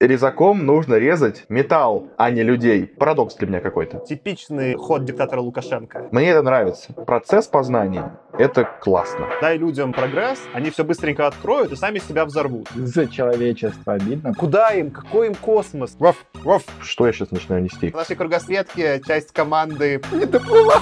резаком нужно резать металл, а не людей. Парадокс для меня какой-то. Типичный ход диктатора Лукашенко. Мне это нравится. Процесс познания — это классно. Дай людям прогресс, они все быстренько откроют и сами себя взорвут. За человечество обидно. Куда им? Какой им космос? Ваф, ваф. Что я сейчас начинаю нести? В нашей кругосветке часть команды не доплыла.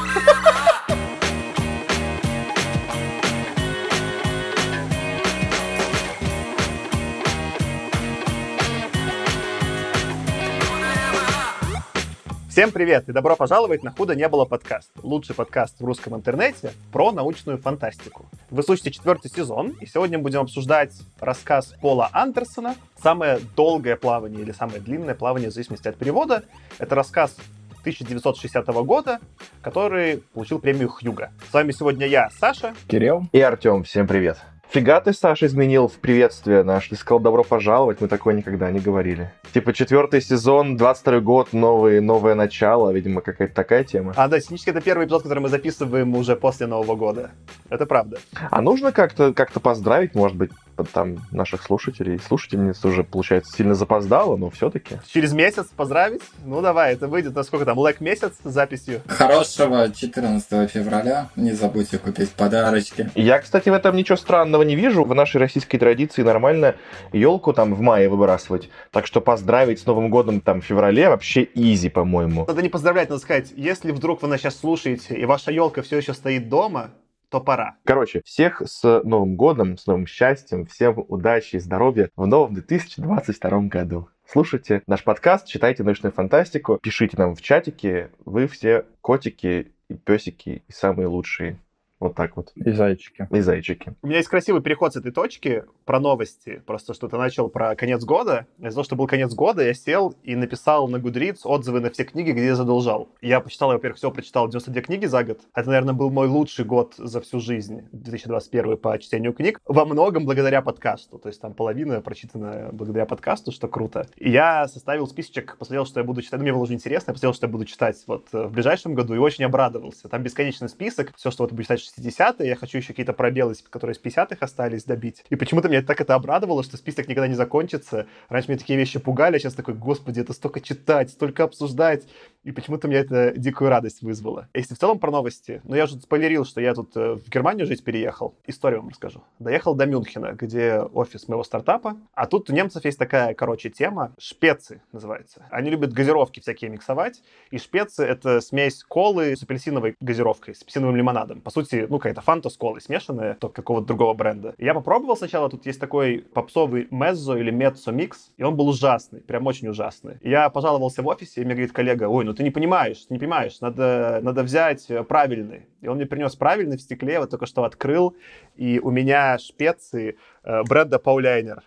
Всем привет и добро пожаловать на «Худо не было» подкаст. Лучший подкаст в русском интернете про научную фантастику. Вы слушаете четвертый сезон, и сегодня будем обсуждать рассказ Пола Андерсона «Самое долгое плавание» или «Самое длинное плавание» в зависимости от перевода. Это рассказ 1960 года, который получил премию Хьюга. С вами сегодня я, Саша. Кирилл. И Артем, всем привет. Фига ты, Саша, изменил в приветствие наш. Ты сказал «добро пожаловать», мы такое никогда не говорили. Типа четвертый сезон, 22 год, новый, новое начало, видимо, какая-то такая тема. А, да, технически это первый эпизод, который мы записываем уже после Нового года. Это правда. А нужно как-то как поздравить, может быть, там наших слушателей. Слушательниц уже, получается, сильно запоздало, но все-таки. Через месяц поздравить? Ну, давай, это выйдет на сколько там, лэк месяц с записью? Хорошего 14 февраля. Не забудьте купить подарочки. Я, кстати, в этом ничего странного не вижу. В нашей российской традиции нормально елку там в мае выбрасывать. Так что поздравить с Новым годом там в феврале вообще изи, по-моему. Надо не поздравлять, надо сказать, если вдруг вы нас сейчас слушаете, и ваша елка все еще стоит дома, то пора. Короче, всех с Новым годом, с новым счастьем, всем удачи и здоровья в новом 2022 году. Слушайте наш подкаст, читайте научную фантастику, пишите нам в чатике. Вы все котики и песики и самые лучшие. Вот так вот. И зайчики. И зайчики. У меня есть красивый переход с этой точки про новости. Просто что ты начал про конец года. Из-за того, что был конец года, я сел и написал на Goodreads отзывы на все книги, где я задолжал. Я почитал, я, во-первых, все прочитал 92 книги за год. Это, наверное, был мой лучший год за всю жизнь, 2021 по чтению книг. Во многом благодаря подкасту. То есть там половина прочитана благодаря подкасту, что круто. И я составил списочек, посмотрел, что я буду читать. Ну, мне было уже интересно, я посмотрел, что я буду читать вот э, в ближайшем году, и очень обрадовался. Там бесконечный список, все, что вот буду читать 60-е, я хочу еще какие-то пробелы, которые с 50-х остались, добить. И почему-то меня так это обрадовало, что список никогда не закончится. Раньше меня такие вещи пугали, а сейчас такой, господи, это столько читать, столько обсуждать. И почему-то меня это дикую радость вызвало. Если в целом про новости, ну я уже спойлерил, что я тут э, в Германию жить переехал. Историю вам расскажу. Доехал до Мюнхена, где офис моего стартапа. А тут у немцев есть такая, короче, тема. Шпецы называется. Они любят газировки всякие миксовать. И шпецы — это смесь колы с апельсиновой газировкой, с апельсиновым лимонадом. По сути, ну, какая-то фанта с колой смешанная, только какого-то другого бренда. Я попробовал сначала, тут есть такой попсовый меззо или меццо микс, и он был ужасный, прям очень ужасный. Я пожаловался в офисе, и мне говорит коллега, ой, ну ты не понимаешь, ты не понимаешь, надо, надо взять э, правильный. И он мне принес правильный в стекле, вот только что открыл, и у меня шпеции э, бренда Пауляйнер.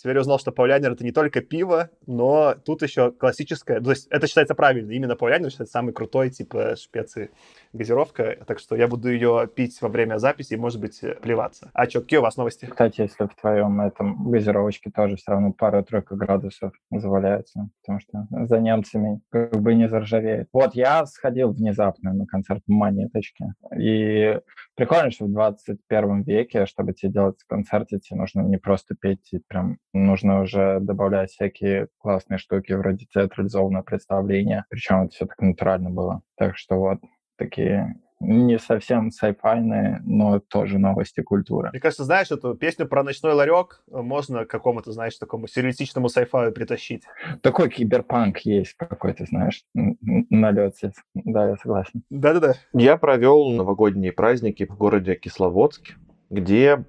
Теперь я узнал, что паулянер это не только пиво, но тут еще классическое, то есть это считается правильно, именно паулянер считается самый крутой тип шпеции газировка, так что я буду ее пить во время записи и, может быть, плеваться. А что, какие у вас новости? Кстати, если в твоем этом газировочке тоже все равно пара-тройка градусов заваляется, потому что за немцами как бы не заржавеет. Вот я сходил внезапно на концерт Монеточки, и прикольно, что в 21 веке, чтобы тебе делать концерты, тебе нужно не просто петь, прям нужно уже добавлять всякие классные штуки вроде театрализованного представления. Причем это все так натурально было. Так что вот такие не совсем сайфайные, но тоже новости культуры. Мне кажется, знаешь, эту песню про ночной ларек можно к какому-то, знаешь, такому сюрреалистичному сайфаю притащить. Такой киберпанк есть какой-то, знаешь, налет. Да, я согласен. Да-да-да. Я провел новогодние праздники в городе Кисловодске, где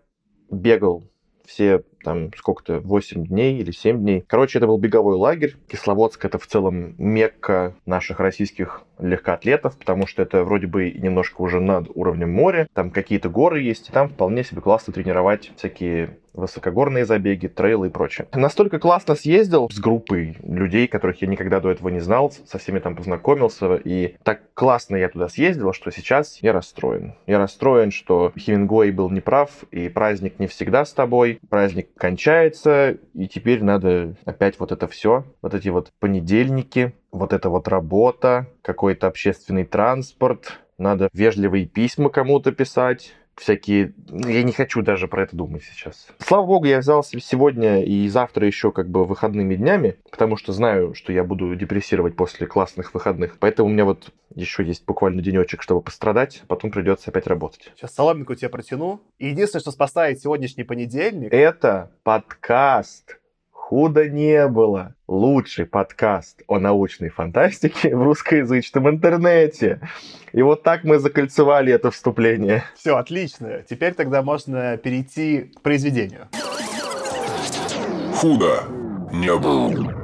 бегал все там сколько-то, 8 дней или 7 дней. Короче, это был беговой лагерь. Кисловодск — это в целом мекка наших российских легкоатлетов, потому что это вроде бы немножко уже над уровнем моря. Там какие-то горы есть, и там вполне себе классно тренировать всякие высокогорные забеги, трейлы и прочее. Настолько классно съездил с группой людей, которых я никогда до этого не знал, со всеми там познакомился, и так классно я туда съездил, что сейчас я расстроен. Я расстроен, что Хемингуэй был неправ, и праздник не всегда с тобой, праздник кончается, и теперь надо опять вот это все, вот эти вот понедельники, вот эта вот работа, какой-то общественный транспорт, надо вежливые письма кому-то писать, всякие... ну, Я не хочу даже про это думать сейчас. Слава богу, я взял себе сегодня и завтра еще как бы выходными днями, потому что знаю, что я буду депрессировать после классных выходных. Поэтому у меня вот еще есть буквально денечек, чтобы пострадать, а потом придется опять работать. Сейчас соломинку тебе протяну. И единственное, что спасает сегодняшний понедельник, Это подкаст «Худо не было». Лучший подкаст о научной фантастике в русскоязычном интернете. И вот так мы закольцевали это вступление. все отлично. Теперь тогда можно перейти к произведению. Худо не было.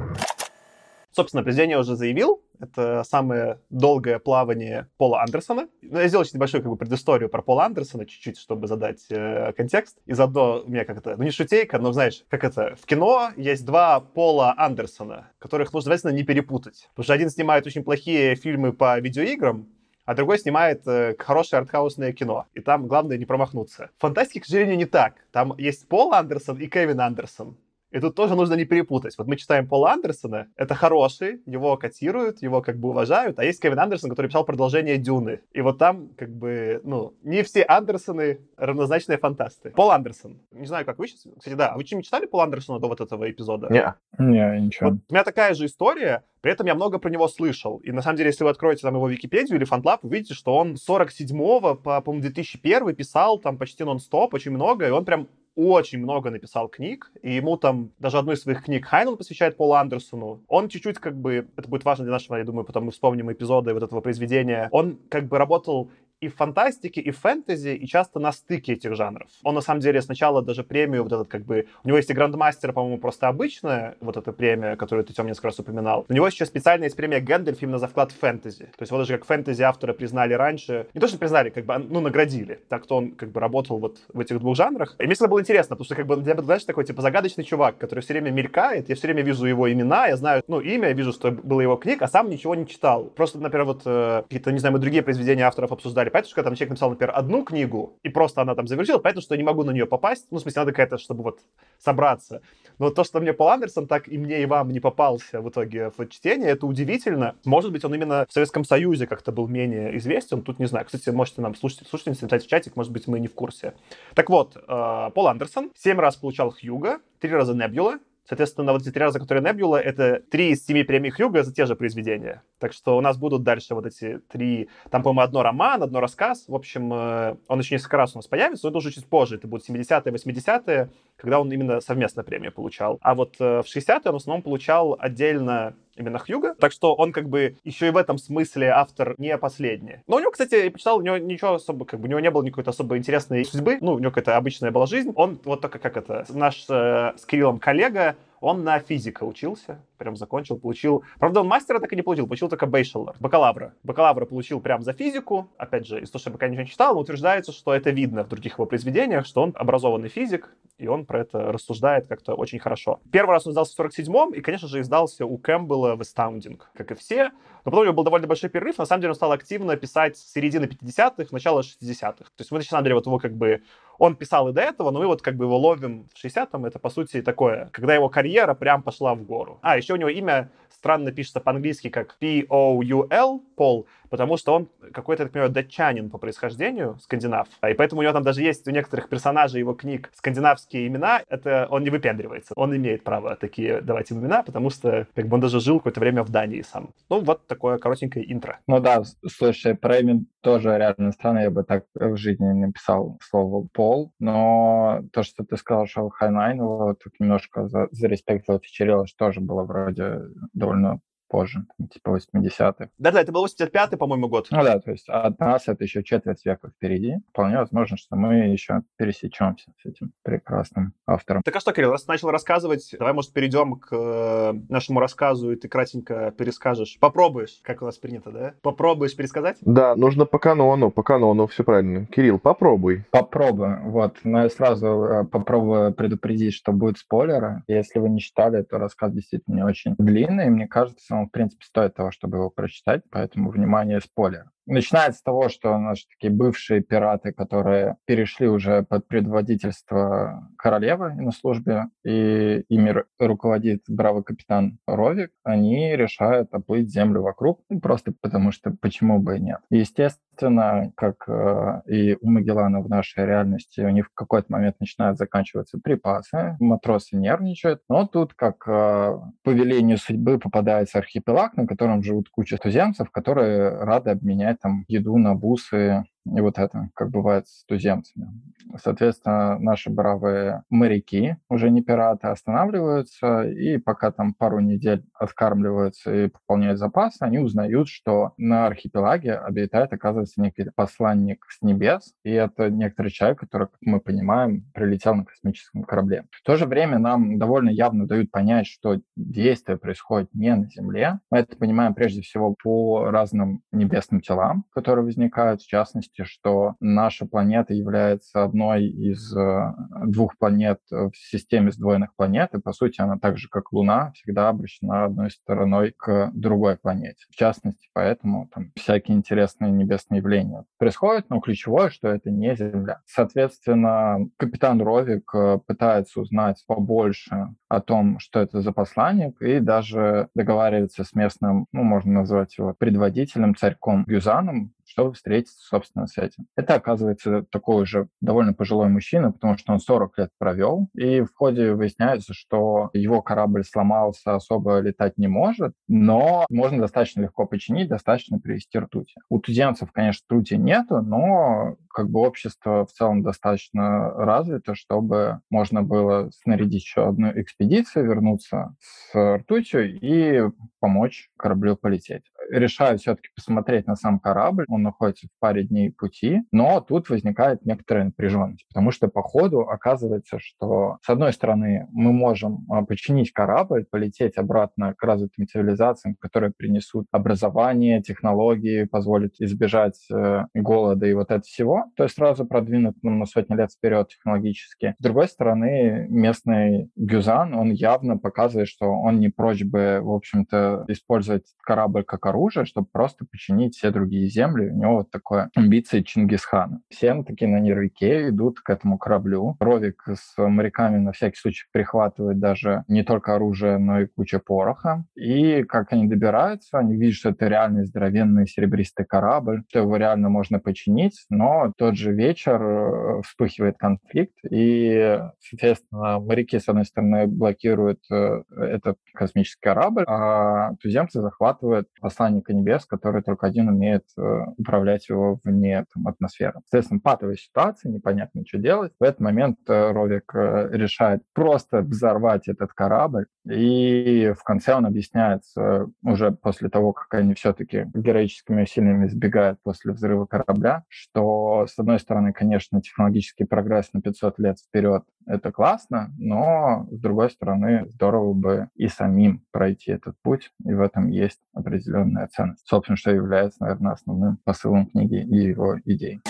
Собственно, произведение я уже заявил. Это самое долгое плавание Пола Андерсона. Ну, я сделал очень небольшую как бы, предысторию про Пола Андерсона, чуть-чуть, чтобы задать э, контекст. И заодно у меня как это, ну не шутейка, но знаешь, как это, в кино есть два Пола Андерсона, которых нужно обязательно не перепутать. Потому что один снимает очень плохие фильмы по видеоиграм, а другой снимает э, хорошее артхаусное кино. И там главное не промахнуться. В фантастике, к сожалению, не так. Там есть Пол Андерсон и Кевин Андерсон. И тут тоже нужно не перепутать. Вот мы читаем Пола Андерсона, это хороший, его котируют, его как бы уважают, а есть Кевин Андерсон, который писал продолжение Дюны. И вот там как бы, ну, не все Андерсоны равнозначные фантасты. Пол Андерсон. Не знаю, как вы сейчас... Кстати, да, а вы что-нибудь читали Пола Андерсона до вот этого эпизода? Не, Не, ничего. Вот у меня такая же история, при этом я много про него слышал. И на самом деле, если вы откроете там его Википедию или Фантлаб, увидите, что он с 47-го по, по-моему, 2001 писал там почти нон-стоп, очень много, и он прям очень много написал книг, и ему там даже одну из своих книг Хайнлайн посвящает Полу Андерсону. Он чуть-чуть как бы, это будет важно для нашего, я думаю, потом мы вспомним эпизоды вот этого произведения, он как бы работал и в фантастике, и в фэнтези, и часто на стыке этих жанров. Он, на самом деле, сначала даже премию вот этот, как бы... У него есть и Грандмастер, по-моему, просто обычная, вот эта премия, которую ты, Тём, несколько раз упоминал. У него еще специальная есть премия Гэндальф именно за вклад в фэнтези. То есть вот даже как фэнтези автора признали раньше, не то, что признали, как бы, ну, наградили. Так что он, как бы, работал вот в этих двух жанрах. И мне всегда было интересно, потому что, как бы, для меня, знаешь, такой, типа, загадочный чувак, который все время мелькает, я все время вижу его имена, я знаю, ну, имя, я вижу, что было его книг, а сам ничего не читал. Просто, например, вот э, какие-то, не знаю, мы другие произведения авторов обсуждали. Поэтому, когда там человек написал, например, одну книгу, и просто она там завершилась, поэтому что я не могу на нее попасть. Ну, в смысле, надо какая-то, чтобы вот собраться. Но то, что мне Пол Андерсон так и мне, и вам не попался в итоге в чтение, это удивительно. Может быть, он именно в Советском Союзе как-то был менее известен, тут не знаю. Кстати, можете нам слушать, слушать, написать в чатик, может быть, мы не в курсе. Так вот, э, Пол Андерсон семь раз получал Хьюга, три раза Небюла, Соответственно, вот эти три раза, которые Небюла, это три из семи премий Хьюга за те же произведения. Так что у нас будут дальше вот эти три... Там, по-моему, одно роман, одно рассказ. В общем, э, он еще несколько раз у нас появится, но это уже чуть позже. Это будут 70-е, 80-е, когда он именно совместно премию получал. А вот э, в 60-е он в основном получал отдельно именно Хьюга. Так что он как бы еще и в этом смысле автор не последний. Но у него, кстати, я почитал, у него ничего особо, как бы у него не было никакой особо интересной судьбы. Ну, у него какая-то обычная была жизнь. Он вот только как это, наш э, с Кириллом коллега, он на физика учился, прям закончил, получил... Правда, он мастера так и не получил, получил только бейшелор, бакалавра. Бакалавра получил прям за физику. Опять же, из того, что я пока ничего не читал, но утверждается, что это видно в других его произведениях, что он образованный физик, и он про это рассуждает как-то очень хорошо. Первый раз он издался в 47-м, и, конечно же, издался у Кэмпбелла в Astounding, как и все. Но потом у него был довольно большой перерыв. На самом деле он стал активно писать с середины 50-х, начала 60-х. То есть мы, на самом деле, вот его как бы... Он писал и до этого, но мы вот как бы его ловим в 60-м. Это, по сути, такое, когда его карьера прям пошла в гору. А, еще у него имя странно пишется по-английски как P-O-U-L, Пол, потому что он какой-то, так датчанин по происхождению, скандинав. А И поэтому у него там даже есть у некоторых персонажей его книг скандинавские имена. Это он не выпендривается. Он имеет право такие давать им имена, потому что как бы он даже жил какое-то время в Дании сам. Ну, вот такое коротенькое интро. Ну да, слушай, про имя тоже реально странно, я бы так в жизни написал слово «Пол», но то, что ты сказал, что Хайнлайн, вот немножко за, зареспектовал Чирилла, что тоже было вроде довольно позже, там, типа 80-х. Да-да, это был 85-й, по-моему, год. Ну да, то есть от нас это еще четверть века впереди. Вполне возможно, что мы еще пересечемся с этим прекрасным автором. Так а что, Кирилл, раз ты начал рассказывать, давай, может, перейдем к э, нашему рассказу, и ты кратенько перескажешь. Попробуешь, как у нас принято, да? Попробуешь пересказать? Да, нужно по канону, по канону, все правильно. Кирилл, попробуй. Попробуем, вот. Но я сразу э, попробую предупредить, что будет спойлеры. Если вы не читали, то рассказ действительно не очень длинный. Мне кажется, он, в принципе, стоит того, чтобы его прочитать, поэтому, внимание, спойлер. Начинается с того, что наши такие бывшие пираты, которые перешли уже под предводительство королевы на службе, и ими руководит бравый капитан Ровик, они решают оплыть землю вокруг, ну, просто потому что почему бы и нет. естественно, как э, и у Магеллана в нашей реальности, у них в какой-то момент начинают заканчиваться припасы, матросы нервничают, но тут, как э, по велению судьбы, попадается архипелаг, на котором живут куча туземцев, которые рады обменять там еду на бусы и вот это, как бывает с туземцами. Соответственно, наши бравые моряки, уже не пираты, останавливаются, и пока там пару недель откармливаются и пополняют запасы, они узнают, что на архипелаге обитает, оказывается, некий посланник с небес, и это некоторый человек, который, как мы понимаем, прилетел на космическом корабле. В то же время нам довольно явно дают понять, что действие происходит не на Земле. Мы это понимаем прежде всего по разным небесным телам, которые возникают, в частности, что наша планета является одной из э, двух планет в системе сдвоенных планет, и, по сути, она так же, как Луна, всегда обращена одной стороной к другой планете. В частности, поэтому там всякие интересные небесные явления происходят, но ключевое, что это не Земля. Соответственно, капитан Ровик э, пытается узнать побольше о том, что это за посланник, и даже договаривается с местным, ну, можно назвать его предводителем, царьком Гюзаном, чтобы встретиться, собственно, с этим. Это, оказывается, такой уже довольно пожилой мужчина, потому что он 40 лет провел, и в ходе выясняется, что его корабль сломался, особо летать не может, но можно достаточно легко починить, достаточно привести ртути. У туземцев, конечно, ртути нету, но как бы общество в целом достаточно развито, чтобы можно было снарядить еще одну экспедицию, вернуться с ртутью и помочь кораблю полететь. Решаю все-таки посмотреть на сам корабль, он находится в паре дней пути, но тут возникает некоторая напряженность, потому что по ходу оказывается, что с одной стороны мы можем а, починить корабль, полететь обратно к развитым цивилизациям, которые принесут образование, технологии, позволят избежать э, голода и вот это всего, то есть сразу продвинут ну, на сотни лет вперед технологически. С другой стороны, местный Гюзан, он явно показывает, что он не прочь бы, в общем-то, использовать корабль как оружие, чтобы просто починить все другие земли. У него вот такое амбиции Чингисхана. Все таки на нервике идут к этому кораблю. Ровик с моряками на всякий случай прихватывает даже не только оружие, но и куча пороха. И как они добираются, они видят, что это реальный здоровенный серебристый корабль, что его реально можно починить, но тот же вечер э, вспыхивает конфликт, и, соответственно, моряки, с одной стороны, блокируют э, этот космический корабль, а туземцы захватывают посланника небес, который только один умеет э, управлять его вне там, атмосферы. Соответственно, патовая ситуация, непонятно, что делать. В этот момент Ровик решает просто взорвать этот корабль, и в конце он объясняется уже после того, как они все-таки героическими усилиями сбегают после взрыва корабля, что с одной стороны, конечно, технологический прогресс на 500 лет вперед — это классно, но с другой стороны, здорово бы и самим пройти этот путь, и в этом есть определенная ценность. Собственно, что является, наверное, основным посылом книги и его идей.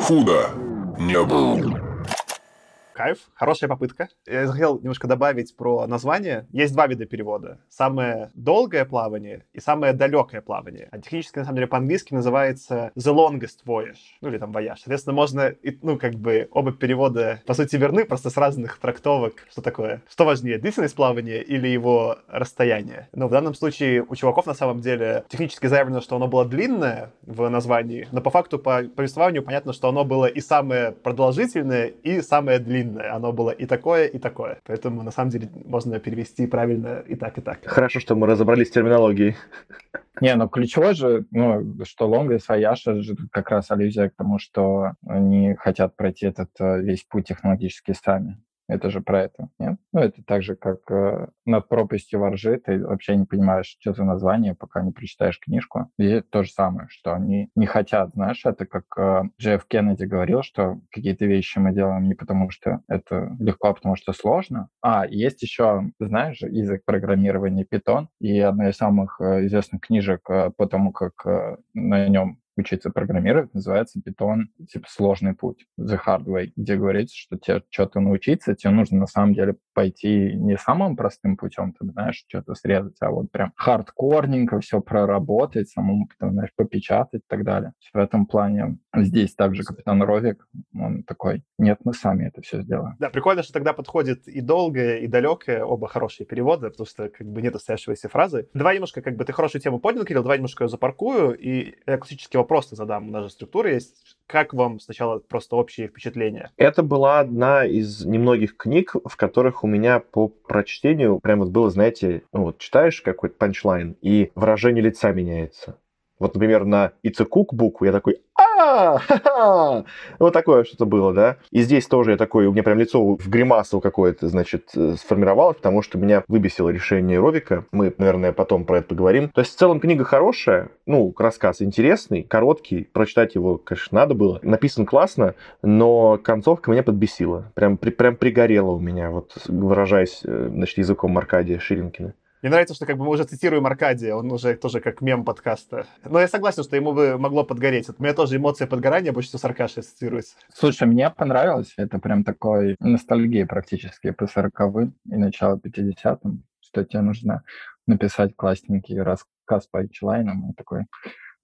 Худо не был. Кайф, хорошая попытка. Я хотел немножко добавить про название. Есть два вида перевода. Самое долгое плавание и самое далекое плавание. А технически, на самом деле, по-английски называется The Longest Voyage. Ну, или там вояж. Соответственно, можно, ну, как бы, оба перевода, по сути, верны, просто с разных трактовок. Что такое? Что важнее, длительность плавания или его расстояние? Но в данном случае у чуваков, на самом деле, технически заявлено, что оно было длинное в названии, но по факту, по повествованию понятно, что оно было и самое продолжительное, и самое длинное длинное. Оно было и такое, и такое. Поэтому, на самом деле, можно перевести правильно и так, и так. Хорошо, что мы разобрались с терминологией. Не, ну ключевое же, ну, что Лонга и Саяша же как раз аллюзия к тому, что они хотят пройти этот э, весь путь технологически сами. Это же про это, нет? Ну, это так же, как э, над пропастью воржи, ты вообще не понимаешь, что за название, пока не прочитаешь книжку. И то же самое, что они не хотят, знаешь, это как э, Джефф Кеннеди говорил, что какие-то вещи мы делаем не потому, что это легко, а потому что сложно. А, есть еще, знаешь, язык программирования Python, и одна из самых э, известных книжек э, по тому, как э, на нем учиться программировать, называется Python, типа, сложный путь, the hard way, где говорится, что тебе что-то научиться, тебе нужно на самом деле пойти не самым простым путем, ты знаешь, что-то срезать, а вот прям хардкорненько все проработать, самому потом, знаешь, попечатать и так далее. В этом плане здесь также капитан Ровик, он такой, нет, мы сами это все сделаем. Да, прикольно, что тогда подходит и долгое, и далекое, оба хорошие переводы, потому что как бы нет оставшейся фразы. Давай немножко, как бы, ты хорошую тему поднял, Кирилл, давай немножко ее запаркую, и я классический вопрос задам, у нас же структура есть. Как вам сначала просто общие впечатления? Это была одна из немногих книг, в которых у меня по прочтению прям вот было, знаете, ну вот читаешь какой-то панчлайн, и выражение лица меняется. Вот, например, на a Cook я такой, а Вот такое что-то было, да. И здесь тоже я такой, у меня прям лицо в гримасу какое-то, значит, э, сформировалось, потому что меня выбесило решение Ровика. Мы, наверное, потом про это поговорим. То есть, в целом, книга хорошая, ну, рассказ интересный, короткий, прочитать его, конечно, надо было. Написан классно, но концовка меня подбесила. Прям, при, прям пригорела у меня, вот выражаясь, э, значит, языком Аркадия Ширинкина. Мне нравится, что как бы мы уже цитируем Аркадия, он уже тоже как мем подкаста. Но я согласен, что ему бы могло подгореть. У меня тоже эмоция подгорания больше всего с Аркашей ассоциируется. Слушай, мне понравилось. Это прям такой ностальгия практически по 40-м и начало 50-м, что тебе нужно написать классненький рассказ по эйчлайнам. Такой,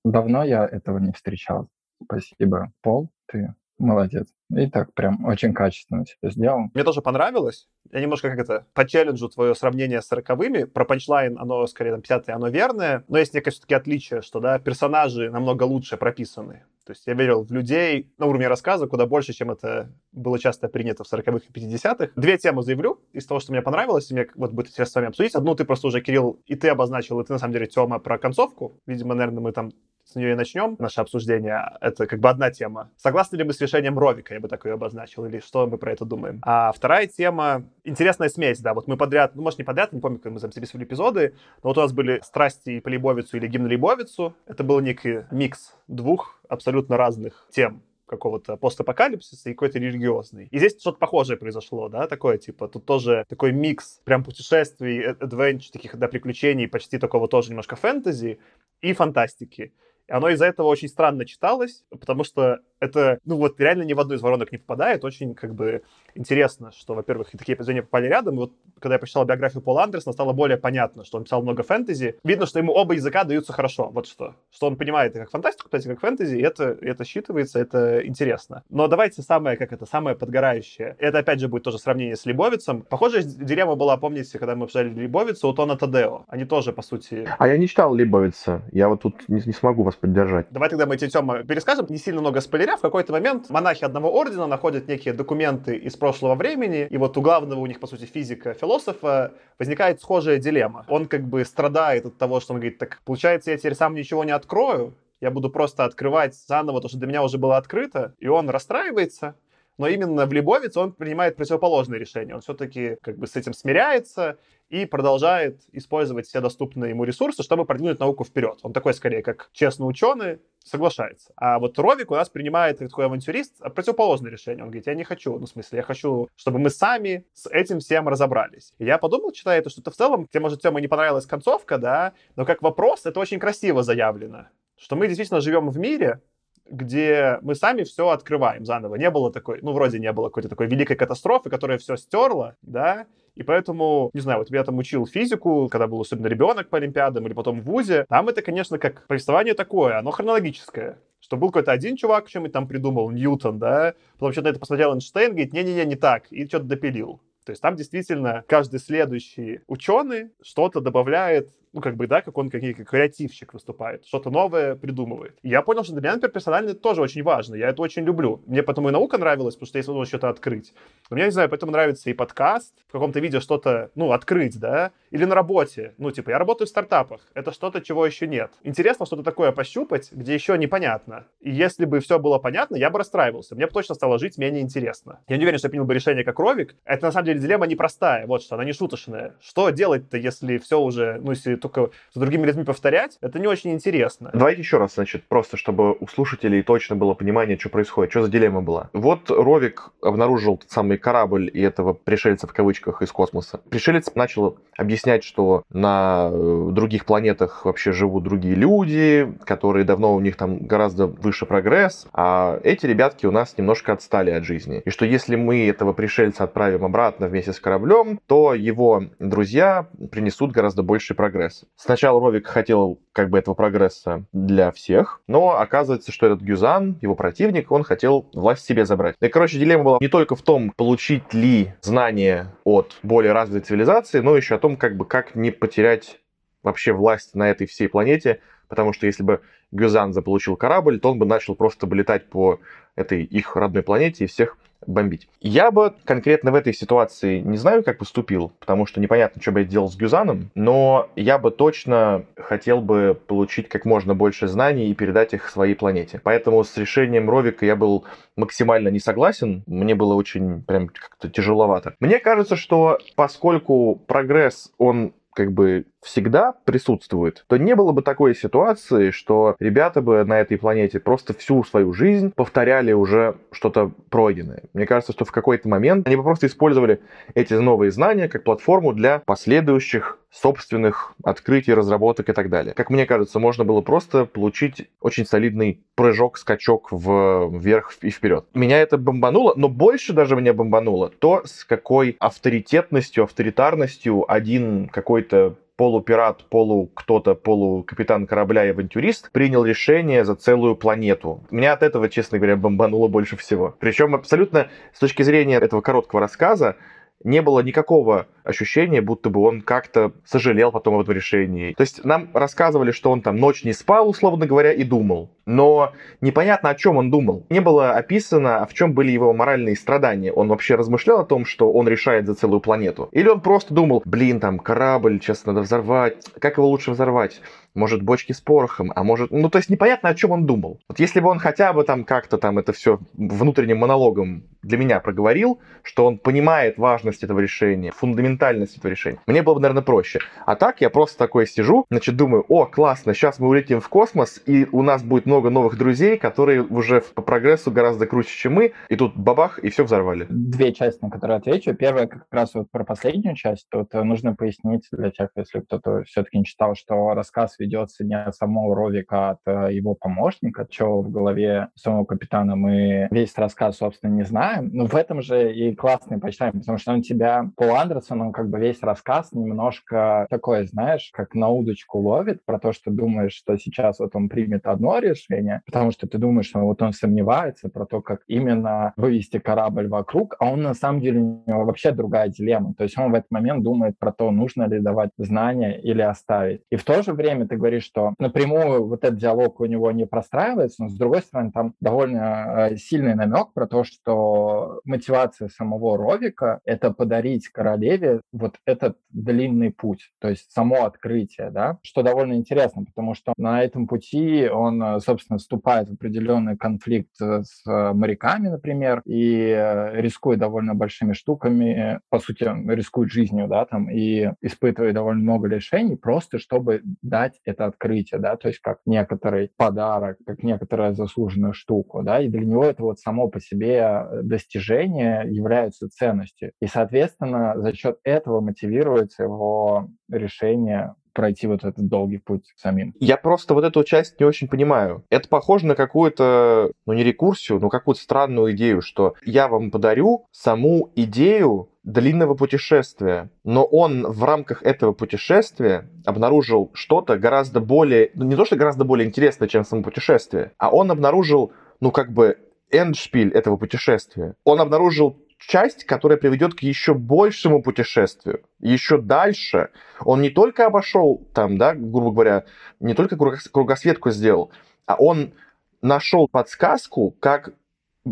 давно я этого не встречал. Спасибо, Пол, ты молодец. И так прям очень качественно все сделал. Мне тоже понравилось. Я немножко как это, по челленджу твое сравнение с сороковыми. Про панчлайн оно скорее там 50 оно верное. Но есть некое все-таки отличие, что да, персонажи намного лучше прописаны. То есть я верил в людей на уровне рассказа куда больше, чем это было часто принято в 40-х и 50-х. Две темы заявлю из того, что мне понравилось, и мне вот будет интересно с вами обсудить. Одну ты просто уже, Кирилл, и ты обозначил, и ты на самом деле, Тёма, про концовку. Видимо, наверное, мы там нее и начнем наше обсуждение. Это как бы одна тема. Согласны ли мы с решением Ровика, я бы так ее обозначил, или что мы про это думаем? А вторая тема — интересная смесь, да. Вот мы подряд, ну, может, не подряд, не помню, как мы записывали эпизоды, но вот у нас были страсти по Лейбовицу или гимн Лейбовицу. Это был некий микс двух абсолютно разных тем какого-то постапокалипсиса и какой-то религиозный. И здесь что-то похожее произошло, да, такое, типа, тут тоже такой микс прям путешествий, адвенчер, таких, да, приключений, почти такого тоже немножко фэнтези и фантастики. Оно из-за этого очень странно читалось, потому что это, ну вот, реально ни в одну из воронок не попадает. Очень, как бы, интересно, что, во-первых, такие произведения попали рядом. И вот, когда я прочитал биографию Пола Андерсона, стало более понятно, что он писал много фэнтези. Видно, что ему оба языка даются хорошо. Вот что. Что он понимает и как фантастику, кстати, как фэнтези, и это, и это считывается, это интересно. Но давайте самое, как это, самое подгорающее. Это, опять же, будет тоже сравнение с Лебовицем. Похожая дилемма была, помните, когда мы обсуждали Лебовицу, у Тона Тадео. Они тоже, по сути... А я не читал Лебовица. Я вот тут не, не смогу вас поддержать. Давай тогда мы эти темы перескажем, не сильно много спойлеря. В какой-то момент монахи одного ордена находят некие документы из прошлого времени, и вот у главного у них, по сути, физика, философа, возникает схожая дилемма. Он как бы страдает от того, что он говорит, так получается, я теперь сам ничего не открою, я буду просто открывать заново то, что для меня уже было открыто, и он расстраивается, но именно в Лебовице он принимает противоположное решение. Он все-таки как бы с этим смиряется и продолжает использовать все доступные ему ресурсы, чтобы продвинуть науку вперед. Он такой, скорее, как честный ученый, соглашается. А вот Ровик у нас принимает, такой авантюрист, противоположное решение. Он говорит, я не хочу, ну, в смысле, я хочу, чтобы мы сами с этим всем разобрались. И я подумал, читая это, что это в целом, тебе, может, Тёма не понравилась концовка, да, но как вопрос это очень красиво заявлено. Что мы действительно живем в мире, где мы сами все открываем заново. Не было такой, ну, вроде не было какой-то такой великой катастрофы, которая все стерла, да, и поэтому, не знаю, вот я там учил физику, когда был особенно ребенок по Олимпиадам или потом в ВУЗе, там это, конечно, как повествование такое, оно хронологическое что был какой-то один чувак, что-нибудь там придумал, Ньютон, да, потом что-то это посмотрел Эйнштейн, говорит, не-не-не, не так, и что-то допилил. То есть там действительно каждый следующий ученый что-то добавляет ну, как бы, да, как он как, как креативщик выступает, что-то новое придумывает. И я понял, что для меня, например, персонально это тоже очень важно. Я это очень люблю. Мне потом и наука нравилась, потому что есть возможность что-то открыть. Но мне, не знаю, поэтому нравится и подкаст, в каком-то виде что-то, ну, открыть, да, или на работе. Ну, типа, я работаю в стартапах. Это что-то, чего еще нет. Интересно что-то такое пощупать, где еще непонятно. И если бы все было понятно, я бы расстраивался. Мне бы точно стало жить менее интересно. Я не уверен, что я принял бы решение как Ровик. Это, на самом деле дилемма непростая, вот что, она не шуточная. Что делать-то, если все уже, ну, если только с другими людьми повторять, это не очень интересно. Давайте еще раз, значит, просто чтобы у слушателей точно было понимание, что происходит, что за дилемма была. Вот Ровик обнаружил тот самый корабль и этого пришельца в кавычках из космоса. Пришелец начал объяснять, что на э, других планетах вообще живут другие люди, которые давно у них там гораздо выше прогресс, а эти ребятки у нас немножко отстали от жизни. И что если мы этого пришельца отправим обратно вместе с кораблем, то его друзья принесут гораздо больший прогресс. Сначала Ровик хотел как бы этого прогресса для всех, но оказывается, что этот Гюзан, его противник, он хотел власть себе забрать. И, короче, дилемма была не только в том, получить ли знания от более развитой цивилизации, но еще о том, как бы как не потерять вообще власть на этой всей планете, потому что если бы Гюзан заполучил корабль, то он бы начал просто бы летать по этой их родной планете и всех бомбить. Я бы конкретно в этой ситуации не знаю, как поступил, потому что непонятно, что бы я делал с Гюзаном, но я бы точно хотел бы получить как можно больше знаний и передать их своей планете. Поэтому с решением Ровика я был максимально не согласен, мне было очень прям как-то тяжеловато. Мне кажется, что поскольку прогресс, он как бы всегда присутствует, то не было бы такой ситуации, что ребята бы на этой планете просто всю свою жизнь повторяли уже что-то пройденное. Мне кажется, что в какой-то момент они бы просто использовали эти новые знания как платформу для последующих собственных открытий, разработок и так далее. Как мне кажется, можно было просто получить очень солидный прыжок, скачок вверх и вперед. Меня это бомбануло, но больше даже меня бомбануло то, с какой авторитетностью, авторитарностью один какой-то полупират, полу кто-то, полукапитан корабля и авантюрист принял решение за целую планету. Меня от этого, честно говоря, бомбануло больше всего. Причем абсолютно с точки зрения этого короткого рассказа не было никакого ощущение, будто бы он как-то сожалел потом об этом решении. То есть нам рассказывали, что он там ночь не спал, условно говоря, и думал. Но непонятно, о чем он думал. Не было описано, в чем были его моральные страдания. Он вообще размышлял о том, что он решает за целую планету? Или он просто думал, блин, там корабль, сейчас надо взорвать. Как его лучше взорвать? Может, бочки с порохом, а может... Ну, то есть непонятно, о чем он думал. Вот если бы он хотя бы там как-то там это все внутренним монологом для меня проговорил, что он понимает важность этого решения, фундаментально фундаментальность этого решения. Мне было бы, наверное, проще. А так я просто такой сижу, значит, думаю, о, классно, сейчас мы улетим в космос, и у нас будет много новых друзей, которые уже по прогрессу гораздо круче, чем мы, и тут бабах, и все взорвали. Две части, на которые отвечу. Первая как раз вот про последнюю часть. Тут нужно пояснить для тех, если кто-то все-таки не читал, что рассказ ведется не от самого Ровика, а от э, его помощника, чего в голове самого капитана мы весь рассказ, собственно, не знаем. Но в этом же и классный почитаем, потому что он тебя, Пол Андерсон, он как бы весь рассказ немножко такой, знаешь, как на удочку ловит про то, что думаешь, что сейчас вот он примет одно решение, потому что ты думаешь, что вот он сомневается про то, как именно вывести корабль вокруг, а он на самом деле у него вообще другая дилемма. То есть он в этот момент думает про то, нужно ли давать знания или оставить. И в то же время ты говоришь, что напрямую вот этот диалог у него не простраивается, но с другой стороны там довольно э, сильный намек про то, что мотивация самого Ровика — это подарить королеве вот этот длинный путь, то есть само открытие, да, что довольно интересно, потому что на этом пути он, э, собственно, вступает в определенный конфликт э, с моряками, например, и рискует довольно большими штуками, по сути, рискует жизнью, да, там, и испытывает довольно много лишений, просто чтобы дать это открытие, да, то есть как некоторый подарок, как некоторая заслуженную штуку, да, и для него это вот само по себе достижение является ценностью. И, соответственно, за счет этого мотивируется его решение пройти вот этот долгий путь самим. Я просто вот эту часть не очень понимаю. Это похоже на какую-то, ну не рекурсию, но какую-то странную идею, что я вам подарю саму идею длинного путешествия, но он в рамках этого путешествия обнаружил что-то гораздо более, ну не то, что гораздо более интересное, чем само путешествие, а он обнаружил, ну как бы, эндшпиль этого путешествия. Он обнаружил часть, которая приведет к еще большему путешествию, еще дальше. Он не только обошел там, да, грубо говоря, не только кругосветку сделал, а он нашел подсказку, как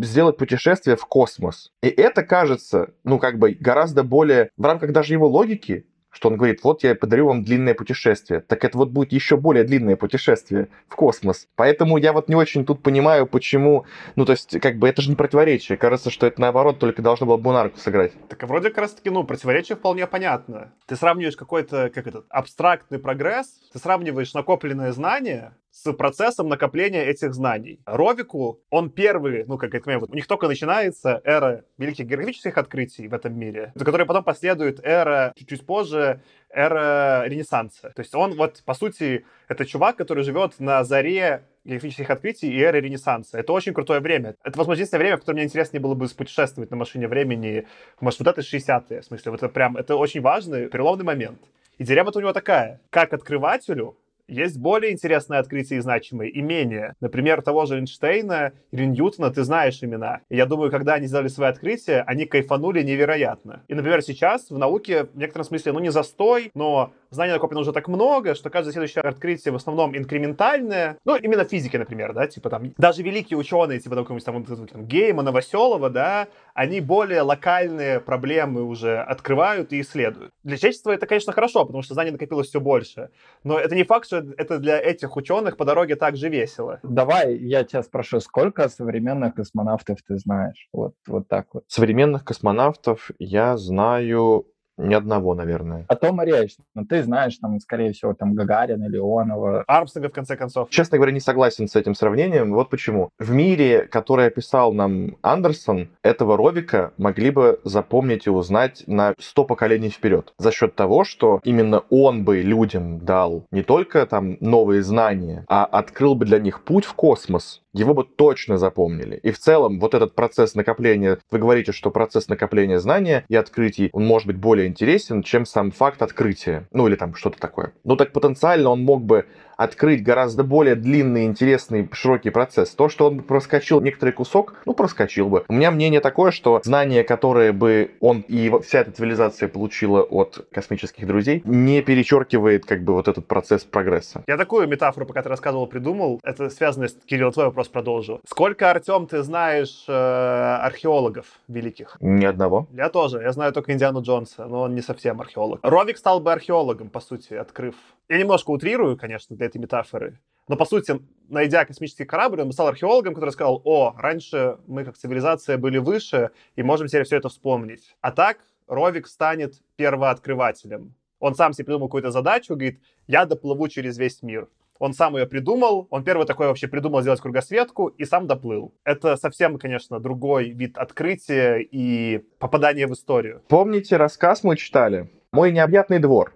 сделать путешествие в космос. И это кажется, ну, как бы гораздо более, в рамках даже его логики, что он говорит, вот я подарю вам длинное путешествие. Так это вот будет еще более длинное путешествие в космос. Поэтому я вот не очень тут понимаю, почему... Ну, то есть, как бы это же не противоречие. Кажется, что это наоборот только должно было Бунарку сыграть. Так а вроде как раз таки, ну, противоречие вполне понятно. Ты сравниваешь какой-то, как этот, абстрактный прогресс, ты сравниваешь накопленные знания с процессом накопления этих знаний. Ровику, он первый, ну, как это, у них только начинается эра великих географических открытий в этом мире, за которой потом последует эра, чуть-чуть позже, эра Ренессанса. То есть он вот, по сути, это чувак, который живет на заре географических открытий и эры Ренессанса. Это очень крутое время. Это, возможно, единственное время, в котором мне интереснее было бы путешествовать на машине времени. Может, вот это 60-е, в смысле, вот это прям, это очень важный, переломный момент. И дилемма у него такая. Как открывателю есть более интересные открытия и значимые, и менее. Например, того же Эйнштейна или Ньютона ты знаешь имена. И я думаю, когда они сделали свои открытия, они кайфанули невероятно. И, например, сейчас в науке в некотором смысле, ну не застой, но знаний накоплено уже так много, что каждое следующее открытие в основном инкрементальное. Ну, именно физики, например, да, типа там, даже великие ученые, типа там, там, там Гейма, Новоселова, да, они более локальные проблемы уже открывают и исследуют. Для человечества это, конечно, хорошо, потому что знаний накопилось все больше. Но это не факт, что это для этих ученых по дороге так же весело. Давай я тебя спрошу, сколько современных космонавтов ты знаешь? Вот, вот так вот. Современных космонавтов я знаю ни одного, наверное. О том и речь. Но ты знаешь, там, скорее всего, там Гагарина, Леонова. Армстронга, в конце концов. Честно говоря, не согласен с этим сравнением. Вот почему. В мире, который описал нам Андерсон, этого Ровика могли бы запомнить и узнать на 100 поколений вперед. За счет того, что именно он бы людям дал не только там новые знания, а открыл бы для них путь в космос, его бы точно запомнили. И в целом вот этот процесс накопления, вы говорите, что процесс накопления знания и открытий, он может быть более интересен, чем сам факт открытия. Ну или там что-то такое. Ну так потенциально он мог бы открыть гораздо более длинный, интересный, широкий процесс. То, что он проскочил некоторый кусок, ну, проскочил бы. У меня мнение такое, что знания, которые бы он и вся эта цивилизация получила от космических друзей, не перечеркивает как бы вот этот процесс прогресса. Я такую метафору, пока ты рассказывал, придумал. Это связано с, Кирилл, твой вопрос продолжу. Сколько, Артем, ты знаешь э, археологов великих? Ни одного. Я тоже. Я знаю только Индиану Джонса, но он не совсем археолог. Ровик стал бы археологом, по сути, открыв. Я немножко утрирую, конечно, для этой метафоры. Но, по сути, найдя космический корабль, он стал археологом, который сказал, о, раньше мы как цивилизация были выше, и можем теперь все это вспомнить. А так Ровик станет первооткрывателем. Он сам себе придумал какую-то задачу, говорит, я доплыву через весь мир. Он сам ее придумал, он первый такой вообще придумал сделать кругосветку и сам доплыл. Это совсем, конечно, другой вид открытия и попадания в историю. Помните рассказ мы читали? «Мой необъятный двор».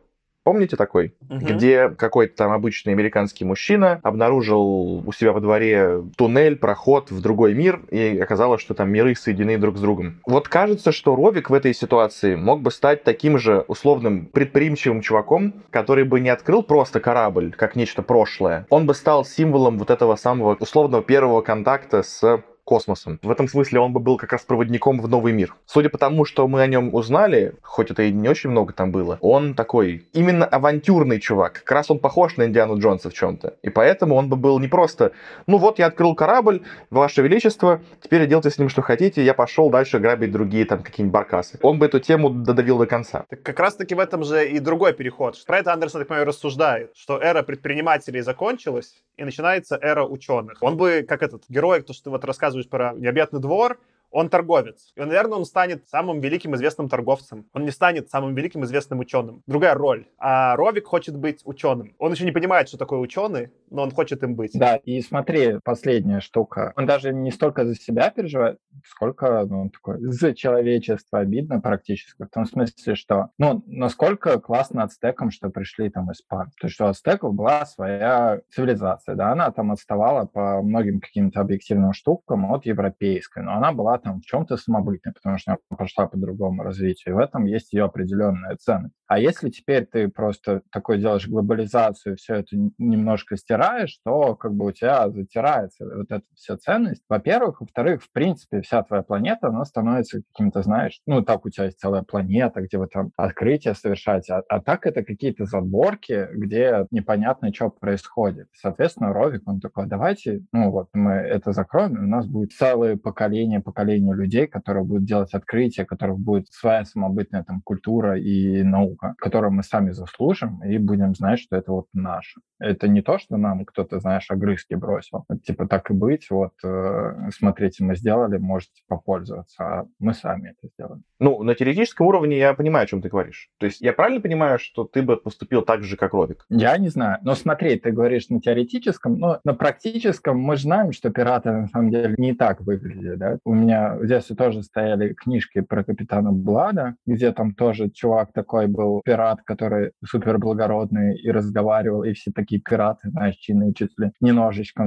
Помните такой? Мгм. Где какой-то там обычный американский мужчина обнаружил у себя во дворе туннель, проход в другой мир, и оказалось, что там миры соединены друг с другом. Вот кажется, что Ровик в этой ситуации мог бы стать таким же условным предприимчивым чуваком, который бы не открыл просто корабль, как нечто прошлое. Он бы стал символом вот этого самого условного первого контакта с космосом. В этом смысле он бы был как раз проводником в новый мир. Судя по тому, что мы о нем узнали, хоть это и не очень много там было, он такой именно авантюрный чувак. Как раз он похож на Индиану Джонса в чем-то. И поэтому он бы был не просто, ну вот я открыл корабль, Ваше Величество, теперь делайте с ним что хотите, я пошел дальше грабить другие там какие-нибудь баркасы. Он бы эту тему додавил до конца. Так как раз-таки в этом же и другой переход. Про это Андерсон, так понимаю, рассуждает, что эра предпринимателей закончилась, и начинается эра ученых. Он бы, как этот герой, то, что ты вот рассказываешь про необъятный двор, он торговец. И, наверное, он станет самым великим известным торговцем. Он не станет самым великим известным ученым. Другая роль. А Ровик хочет быть ученым. Он еще не понимает, что такое ученый, но он хочет им быть. Да, и смотри, последняя штука. Он даже не столько за себя переживает, сколько, ну, он такой, за человечество обидно практически. В том смысле, что, ну, насколько классно ацтекам, что пришли там из пар. То есть, что у ацтеков была своя цивилизация, да, она там отставала по многим каким-то объективным штукам от европейской, но она была там в чем-то самобытной, потому что она пошла по другому развитию. И в этом есть ее определенная ценность. А если теперь ты просто такой делаешь глобализацию, все это немножко стираешь, то как бы у тебя затирается вот эта вся ценность. Во-первых. Во-вторых, в принципе, вся твоя планета, она становится каким-то, знаешь, ну, так у тебя есть целая планета, где вы там открытия совершаете, а, а так это какие-то задворки, где непонятно, что происходит. Соответственно, Ровик, он такой, давайте, ну, вот мы это закроем, у нас будет целое поколение, поколение поколение людей, которые будут делать открытия, у которых будет своя самобытная там культура и наука, которую мы сами заслужим и будем знать, что это вот наше. Это не то, что нам кто-то, знаешь, огрызки бросил. Типа так и быть, вот э, смотрите, мы сделали, можете попользоваться, а мы сами это сделаем. Ну, на теоретическом уровне я понимаю, о чем ты говоришь. То есть я правильно понимаю, что ты бы поступил так же, как Ровик? Я не знаю. Но смотри, ты говоришь на теоретическом, но на практическом мы знаем, что пираты на самом деле не так выглядят. Да? У меня в детстве тоже стояли книжки про капитана Блада, где там тоже чувак такой был пират, который супер благородный и разговаривал, и все такие пираты, знаешь, чинные чуть ли не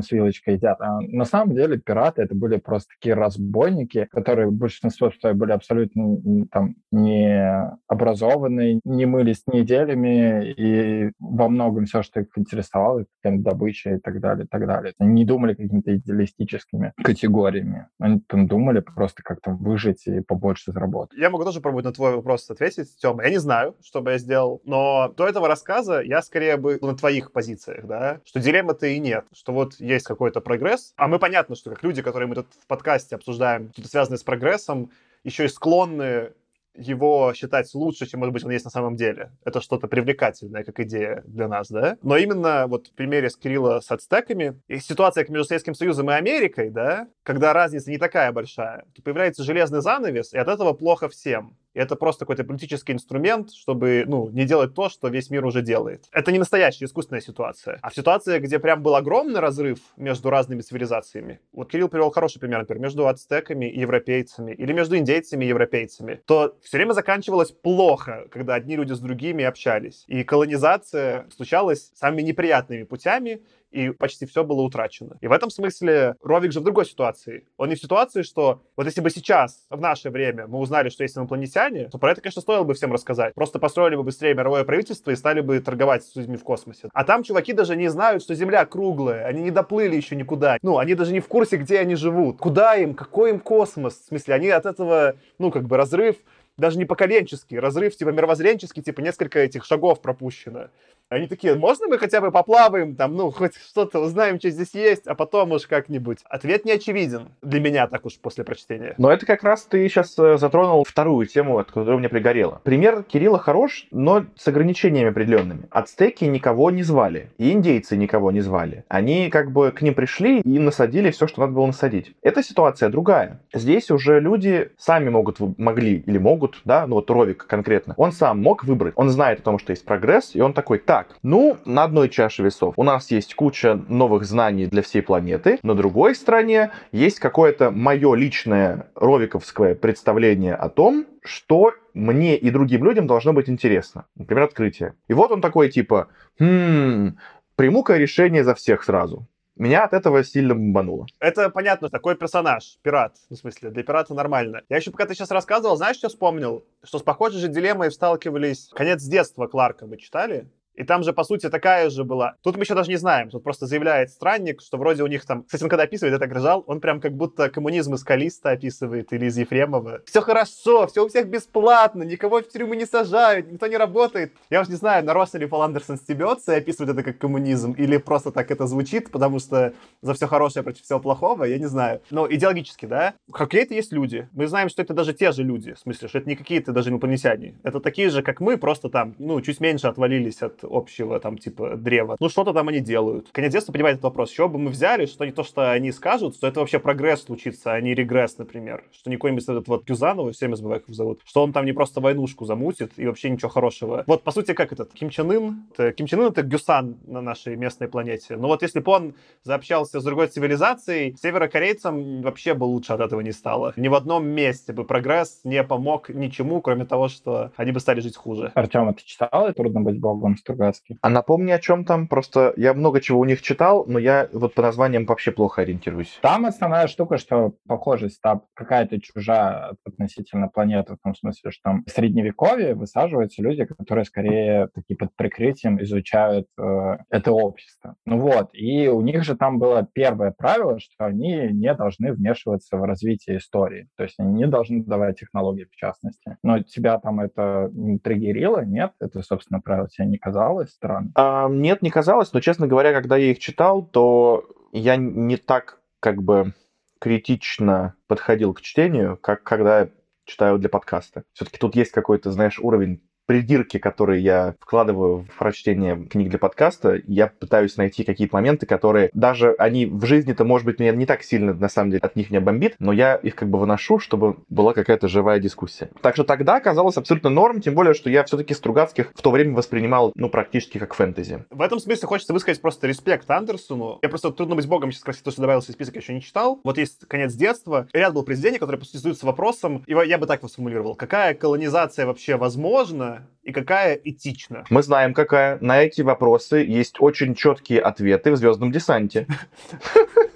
с вилочкой едят. А на самом деле пираты это были просто такие разбойники, которые большинство своих были абсолютно там не образованные, не мылись неделями, и во многом все, что их интересовало, это добыча и так далее, и так далее. Они не думали какими-то идеалистическими категориями. Они там думали просто как-то выжить и побольше заработать. Я могу тоже пробовать на твой вопрос ответить, Тёма. Я не знаю, что бы я сделал, но до этого рассказа я скорее бы на твоих позициях, да, что дилеммы-то и нет, что вот есть какой-то прогресс, а мы понятно, что как люди, которые мы тут в подкасте обсуждаем, что-то связанное с прогрессом, еще и склонны его считать лучше, чем, может быть, он есть на самом деле. Это что-то привлекательное, как идея для нас, да? Но именно вот в примере с Кирилла с ацтеками, и ситуация между Советским Союзом и Америкой, да, когда разница не такая большая, то появляется железный занавес, и от этого плохо всем. Это просто какой-то политический инструмент, чтобы, ну, не делать то, что весь мир уже делает. Это не настоящая искусственная ситуация. А в ситуации, где прям был огромный разрыв между разными цивилизациями, вот Кирилл привел хороший пример, например, между ацтеками и европейцами, или между индейцами и европейцами, то все время заканчивалось плохо, когда одни люди с другими общались. И колонизация случалась самыми неприятными путями, и почти все было утрачено. И в этом смысле Ровик же в другой ситуации. Он не в ситуации, что вот если бы сейчас, в наше время, мы узнали, что есть инопланетяне, то про это, конечно, стоило бы всем рассказать. Просто построили бы быстрее мировое правительство и стали бы торговать с людьми в космосе. А там чуваки даже не знают, что Земля круглая, они не доплыли еще никуда. Ну, они даже не в курсе, где они живут. Куда им, какой им космос? В смысле, они от этого, ну, как бы разрыв даже не поколенческий, разрыв типа мировоззренческий, типа несколько этих шагов пропущено. Они такие, можно мы хотя бы поплаваем, там, ну, хоть что-то узнаем, что здесь есть, а потом уж как-нибудь. Ответ не очевиден для меня так уж после прочтения. Но это как раз ты сейчас э, затронул вторую тему, от которой мне пригорело. Пример Кирилла хорош, но с ограничениями определенными. Ацтеки никого не звали, и индейцы никого не звали. Они как бы к ним пришли и насадили все, что надо было насадить. Эта ситуация другая. Здесь уже люди сами могут, могли или могут, да, ну вот Ровик конкретно, он сам мог выбрать. Он знает о том, что есть прогресс, и он такой, так, так, ну, на одной чаше весов у нас есть куча новых знаний для всей планеты, на другой стороне есть какое-то мое личное ровиковское представление о том, что мне и другим людям должно быть интересно. Например, открытие. И вот он такой типа, хм, приму-ка решение за всех сразу. Меня от этого сильно бомбануло. Это понятно, такой персонаж, пират, в смысле, для пирата нормально. Я еще пока ты сейчас рассказывал, знаешь, что вспомнил? Что с похожей же дилеммой сталкивались конец детства Кларка, вы читали? И там же, по сути, такая же была. Тут мы еще даже не знаем. Тут просто заявляет странник, что вроде у них там... Кстати, он когда описывает, это грызал, он прям как будто коммунизм из Калиста описывает или из Ефремова. Все хорошо, все у всех бесплатно, никого в тюрьму не сажают, никто не работает. Я уж не знаю, нарочно ли Пол Андерсон стебется и описывает это как коммунизм, или просто так это звучит, потому что за все хорошее против всего плохого, я не знаю. Но идеологически, да, какие-то есть люди. Мы знаем, что это даже те же люди, в смысле, что это не какие-то даже инопланетяне. Это такие же, как мы, просто там, ну, чуть меньше отвалились от общего там типа древа. Ну что-то там они делают. Конец детства понимает этот вопрос. Чего бы мы взяли, что не то, что они скажут, что это вообще прогресс случится, а не регресс, например. Что не какой-нибудь этот вот Кюзанова, всеми забываю, как его зовут, что он там не просто войнушку замутит и вообще ничего хорошего. Вот, по сути, как этот Ким Чен Ын? Это, Ким Чен Ын — это Гюсан на нашей местной планете. Но вот если бы он заобщался с другой цивилизацией, северокорейцам вообще бы лучше от этого не стало. Ни в одном месте бы прогресс не помог ничему, кроме того, что они бы стали жить хуже. Артем, а ты читал «Трудно быть богом» Стругацкий? А напомни, о чем там. Просто я много чего у них читал, но я вот по названиям вообще плохо ориентируюсь. Там основная штука, что похожесть там какая-то чужая относительно планеты, в том смысле, что там в средневековье высаживаются люди, которые скорее такие под прикрытием изучают э, это общество. Ну вот, и у них же там было первое правило, что они не должны вмешиваться в развитие истории. То есть они не должны давать технологии, в частности. Но тебя там это не триггерило, нет? Это, собственно, правило тебе не казалось странно? А, нет, не казалось, но, честно говоря, когда я их читал, то я не так как бы критично подходил к чтению, как когда читаю для подкаста. Все-таки тут есть какой-то, знаешь, уровень придирки, которые я вкладываю в прочтение книг для подкаста, я пытаюсь найти какие-то моменты, которые даже они в жизни-то, может быть, меня не так сильно, на самом деле, от них не бомбит, но я их как бы выношу, чтобы была какая-то живая дискуссия. Так что тогда казалось абсолютно норм, тем более, что я все-таки Стругацких в то время воспринимал, ну, практически как фэнтези. В этом смысле хочется высказать просто респект Андерсону. Я просто «Трудно быть богом» сейчас то, что добавился список, я еще не читал. Вот есть «Конец детства». Ряд был произведений, которые, по сути, задаются вопросом, и я бы так его сформулировал. Какая колонизация вообще возможна и какая этична? Мы знаем, какая. На эти вопросы есть очень четкие ответы в «Звездном десанте».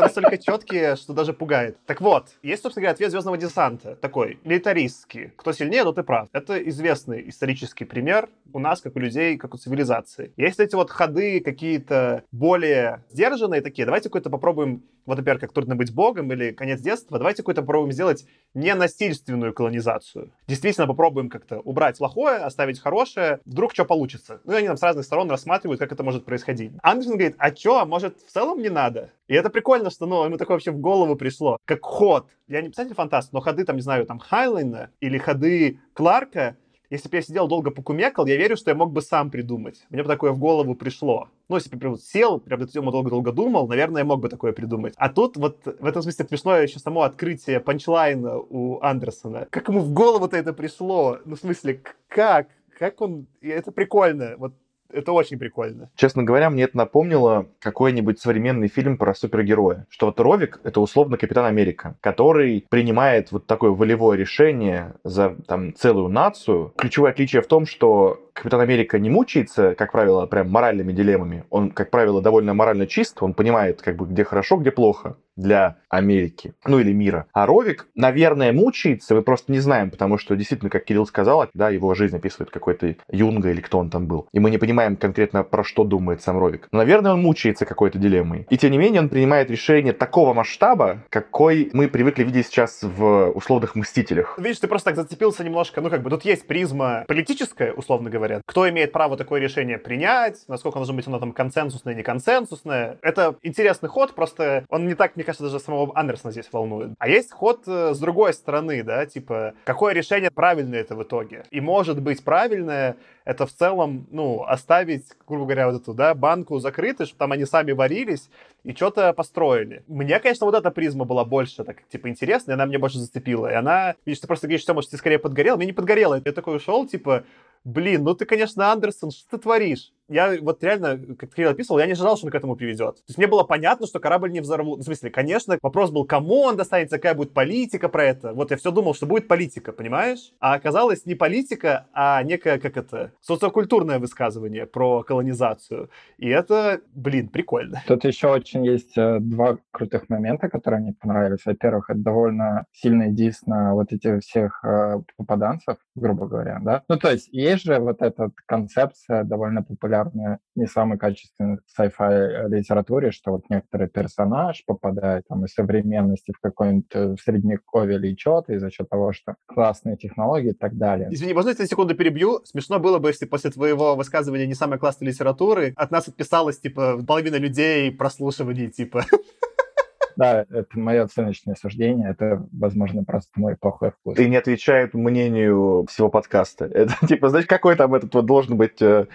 настолько четкие, что даже пугает. Так вот, есть, собственно говоря, ответ Звездного десанта, такой, милитаристский. Кто сильнее, тот и прав. Это известный исторический пример у нас, как у людей, как у цивилизации. Есть эти вот ходы какие-то более сдержанные такие. Давайте какой-то попробуем вот, например, как трудно быть богом или конец детства, давайте какой-то попробуем сделать ненасильственную колонизацию. Действительно попробуем как-то убрать плохое, оставить хорошее, вдруг что получится. Ну и они нам с разных сторон рассматривают, как это может происходить. Андерсон говорит, а что, а может в целом не надо? И это прикольно, что ну, ему такое вообще в голову пришло. Как ход. Я не писатель-фантаст, но ходы, там, не знаю, там, Хайнлайна или ходы Кларка, если бы я сидел долго покумекал, я верю, что я мог бы сам придумать. Мне бы такое в голову пришло. Ну, если бы прям сел, прям эту тему долго-долго думал, наверное, я мог бы такое придумать. А тут вот в этом смысле смешное еще само открытие панчлайна у Андерсона. Как ему в голову-то это пришло? Ну, в смысле, как? Как он... Это прикольно. Вот это очень прикольно. Честно говоря, мне это напомнило какой-нибудь современный фильм про супергероя. Что вот Ровик — это условно Капитан Америка, который принимает вот такое волевое решение за там целую нацию. Ключевое отличие в том, что Капитан Америка не мучается, как правило, прям моральными дилеммами. Он, как правило, довольно морально чист, он понимает, как бы, где хорошо, где плохо для Америки, ну или мира. А Ровик, наверное, мучается, мы просто не знаем, потому что действительно, как Кирилл сказал, да, его жизнь описывает какой-то Юнга или кто он там был. И мы не понимаем конкретно, про что думает сам Ровик. Но, наверное, он мучается какой-то дилеммой. И тем не менее, он принимает решение такого масштаба, какой мы привыкли видеть сейчас в условных «Мстителях». Видишь, ты просто так зацепился немножко, ну как бы тут есть призма политическая, условно говоря. Кто имеет право такое решение принять, насколько должно быть оно там консенсусное, не консенсусное. Это интересный ход, просто он не так мне кажется, даже самого Андерсона здесь волнует. А есть ход э, с другой стороны, да, типа, какое решение правильное это в итоге? И может быть правильное это в целом, ну, оставить, грубо говоря, вот эту, да, банку закрытой, чтобы там они сами варились и что-то построили. Мне, конечно, вот эта призма была больше, так, типа, интересная, она мне больше зацепила. И она, видишь, ты просто говоришь, что, может, ты скорее подгорел. Мне не подгорело. Я такой ушел, типа, блин, ну ты, конечно, Андерсон, что ты творишь? Я вот реально, как Кирилл описывал, я не ожидал, что он к этому приведет. То есть мне было понятно, что корабль не взорвут. В смысле, конечно, вопрос был, кому он достанется, какая будет политика про это. Вот я все думал, что будет политика, понимаешь? А оказалось не политика, а некое, как это, социокультурное высказывание про колонизацию. И это, блин, прикольно. Тут еще очень есть э, два крутых момента, которые мне понравились. Во-первых, это довольно сильный дис на вот этих всех э, попаданцев, грубо говоря, да? Ну, то есть есть же вот эта концепция довольно популярная популярная, не самый качественный sci-fi литературе, что вот некоторый персонаж попадает там из современности в какой-нибудь э, средневековье или что-то, и за счет того, что классные технологии и так далее. Извини, можно я секунду перебью? Смешно было бы, если после твоего высказывания не самой классной литературы от нас отписалась, типа, половина людей прослушиваний, типа. Да, это мое оценочное суждение, это, возможно, просто мой плохой вкус. И не отвечает мнению всего подкаста. Это, типа, знаешь, какой там этот вот должен быть э,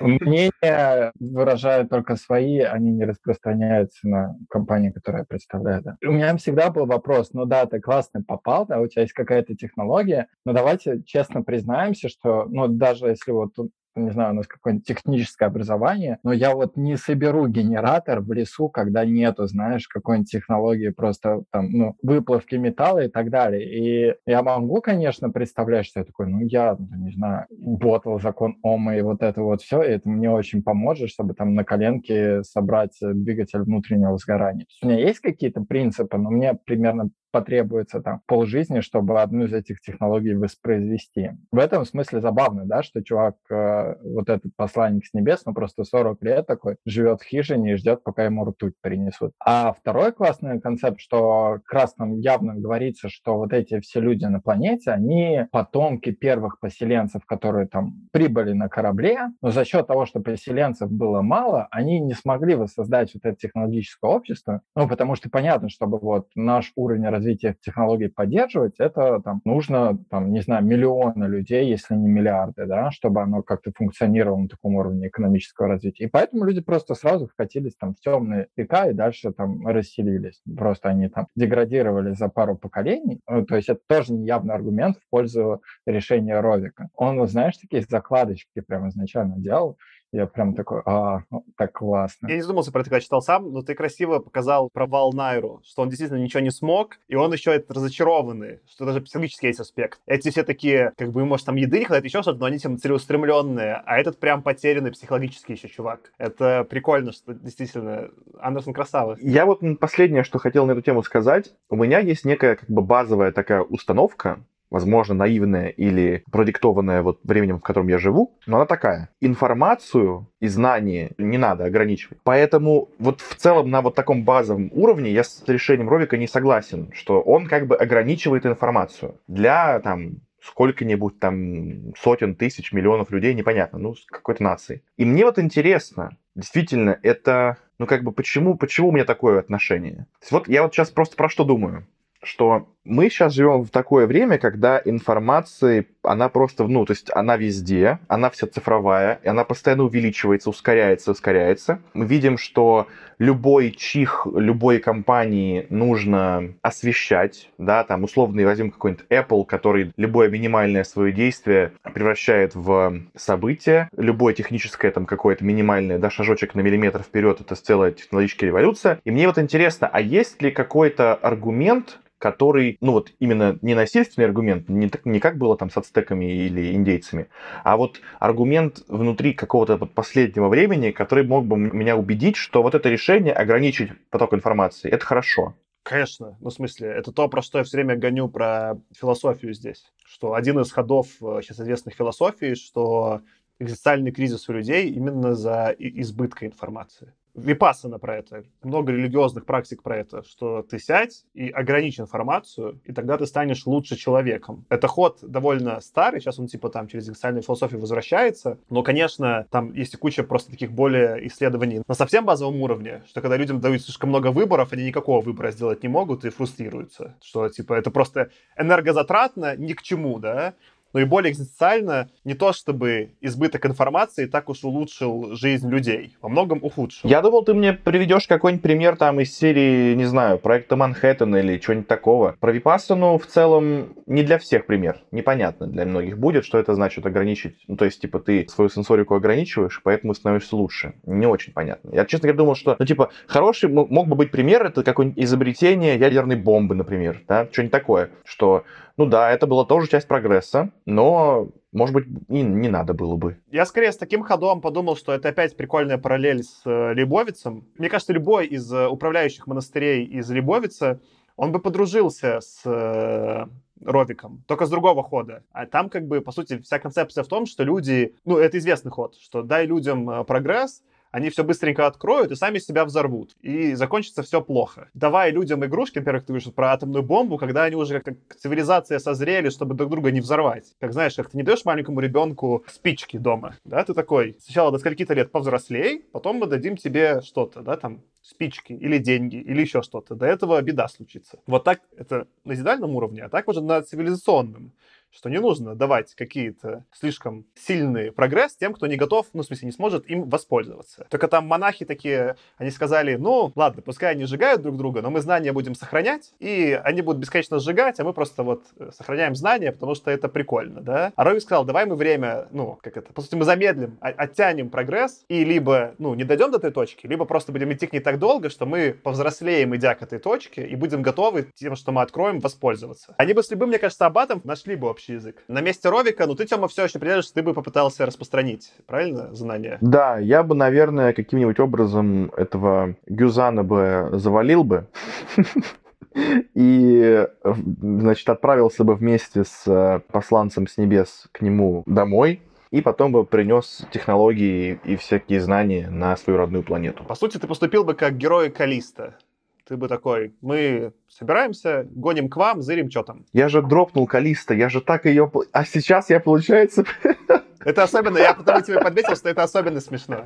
Мнения выражают только свои, они не распространяются на компании, которые я представляю. Да. У меня всегда был вопрос, ну да, ты классно попал, да, у тебя есть какая-то технология, но давайте честно признаемся, что, ну даже если вот не знаю, у нас какое-нибудь техническое образование, но я вот не соберу генератор в лесу, когда нету, знаешь, какой-нибудь технологии просто там, ну, выплавки металла и так далее. И я могу, конечно, представлять, что я такой, ну, я, ну, не знаю, ботал закон Ома и вот это вот все, и это мне очень поможет, чтобы там на коленке собрать двигатель внутреннего сгорания. У меня есть какие-то принципы, но мне примерно потребуется там полжизни, чтобы одну из этих технологий воспроизвести. В этом смысле забавно, да, что чувак, э, вот этот посланник с небес, ну просто 40 лет такой, живет в хижине и ждет, пока ему ртуть принесут. А второй классный концепт, что там явно говорится, что вот эти все люди на планете, они потомки первых поселенцев, которые там прибыли на корабле, но за счет того, что поселенцев было мало, они не смогли воссоздать вот это технологическое общество, ну, потому что понятно, чтобы вот наш уровень развития технологий поддерживать, это там нужно, там, не знаю, миллионы людей, если не миллиарды, да, чтобы оно как-то функционировало на таком уровне экономического развития. И поэтому люди просто сразу вкатились там в темные века и дальше там расселились. Просто они там деградировали за пару поколений. Ну, то есть это тоже неявный аргумент в пользу решения Ровика. Он, знаешь, такие закладочки прямо изначально делал, я прям такой, а, ну, так классно. Я не задумался про это, когда читал сам, но ты красиво показал провал Найру, что он действительно ничего не смог, и он еще это разочарованный, что даже психологически есть аспект. Эти все такие, как бы, может, там еды не хватает, еще что-то, но они тем целеустремленные, а этот прям потерянный психологически еще чувак. Это прикольно, что действительно Андерсон красава. Я вот последнее, что хотел на эту тему сказать. У меня есть некая как бы базовая такая установка, возможно, наивная или продиктованная вот временем, в котором я живу, но она такая. Информацию и знания не надо ограничивать. Поэтому вот в целом на вот таком базовом уровне я с решением Ровика не согласен, что он как бы ограничивает информацию для там сколько-нибудь там сотен тысяч, миллионов людей, непонятно, ну, какой-то нации. И мне вот интересно, действительно, это, ну, как бы, почему, почему у меня такое отношение? Вот я вот сейчас просто про что думаю что мы сейчас живем в такое время, когда информации, она просто, ну, то есть она везде, она вся цифровая, и она постоянно увеличивается, ускоряется, ускоряется. Мы видим, что любой чих любой компании нужно освещать, да, там условно возьмем какой-нибудь Apple, который любое минимальное свое действие превращает в событие, любое техническое там какое-то минимальное, да, шажочек на миллиметр вперед, это целая технологическая революция. И мне вот интересно, а есть ли какой-то аргумент, который, ну вот именно не насильственный аргумент, не, не как было там с ацтеками или индейцами, а вот аргумент внутри какого-то последнего времени, который мог бы меня убедить, что вот это решение ограничить поток информации, это хорошо. Конечно, ну в смысле, это то, про что я все время гоню про философию здесь, что один из ходов э, сейчас известных философий, что экзистенциальный кризис у людей именно за избытка информации. Випассана про это, много религиозных практик про это, что ты сядь и ограничь информацию, и тогда ты станешь лучше человеком. Это ход довольно старый, сейчас он типа там через экзистенциальную философию возвращается, но, конечно, там есть и куча просто таких более исследований на совсем базовом уровне, что когда людям дают слишком много выборов, они никакого выбора сделать не могут и фрустрируются, что типа это просто энергозатратно ни к чему, да, но и более экзистенциально не то, чтобы избыток информации так уж улучшил жизнь людей, во многом ухудшил. Я думал, ты мне приведешь какой-нибудь пример там из серии, не знаю, проекта Манхэттен или чего-нибудь такого. Про Випассану в целом не для всех пример. Непонятно для многих будет, что это значит ограничить. Ну, то есть, типа, ты свою сенсорику ограничиваешь, поэтому становишься лучше. Не очень понятно. Я, честно говоря, думал, что, ну, типа, хороший мог бы быть пример, это какое-нибудь изобретение ядерной бомбы, например, да, что-нибудь такое, что ну да, это была тоже часть прогресса, но, может быть, и не надо было бы. Я скорее с таким ходом подумал, что это опять прикольная параллель с э, Лебовицем. Мне кажется, любой из э, управляющих монастырей из Лебовица, он бы подружился с э, Ровиком, только с другого хода. А там, как бы, по сути, вся концепция в том, что люди, ну, это известный ход, что дай людям прогресс, они все быстренько откроют и сами себя взорвут. И закончится все плохо. Давай людям игрушки, например, ты говоришь про атомную бомбу, когда они уже как цивилизация созрели, чтобы друг друга не взорвать. Как знаешь, как ты не даешь маленькому ребенку спички дома, да, ты такой, сначала до скольки-то лет повзрослей, потом мы дадим тебе что-то, да, там, спички или деньги или еще что-то. До этого беда случится. Вот так это на назидальном уровне, а так уже на цивилизационном что не нужно давать какие-то слишком сильные прогресс тем, кто не готов, ну, в смысле, не сможет им воспользоваться. Только там монахи такие, они сказали, ну, ладно, пускай они сжигают друг друга, но мы знания будем сохранять, и они будут бесконечно сжигать, а мы просто вот э, сохраняем знания, потому что это прикольно, да. А Рови сказал, давай мы время, ну, как это, по сути, мы замедлим, оттянем прогресс, и либо, ну, не дойдем до этой точки, либо просто будем идти к ней так долго, что мы повзрослеем, идя к этой точке, и будем готовы тем, что мы откроем, воспользоваться. Они бы с любым, мне кажется, абатом нашли бы общий язык. На месте Ровика, ну ты, Тёма, все еще придерживаешься, ты бы попытался распространить, правильно, знания? Да, я бы, наверное, каким-нибудь образом этого Гюзана бы завалил бы. и, значит, отправился бы вместе с э, посланцем с небес к нему домой, и потом бы принес технологии и всякие знания на свою родную планету. По сути, ты поступил бы как герой Калиста. Ты бы такой, мы собираемся, гоним к вам, зырим, что там. Я же дропнул Калиста, я же так ее... А сейчас я, получается... Это особенно, я потому тебе подметил, что это особенно смешно.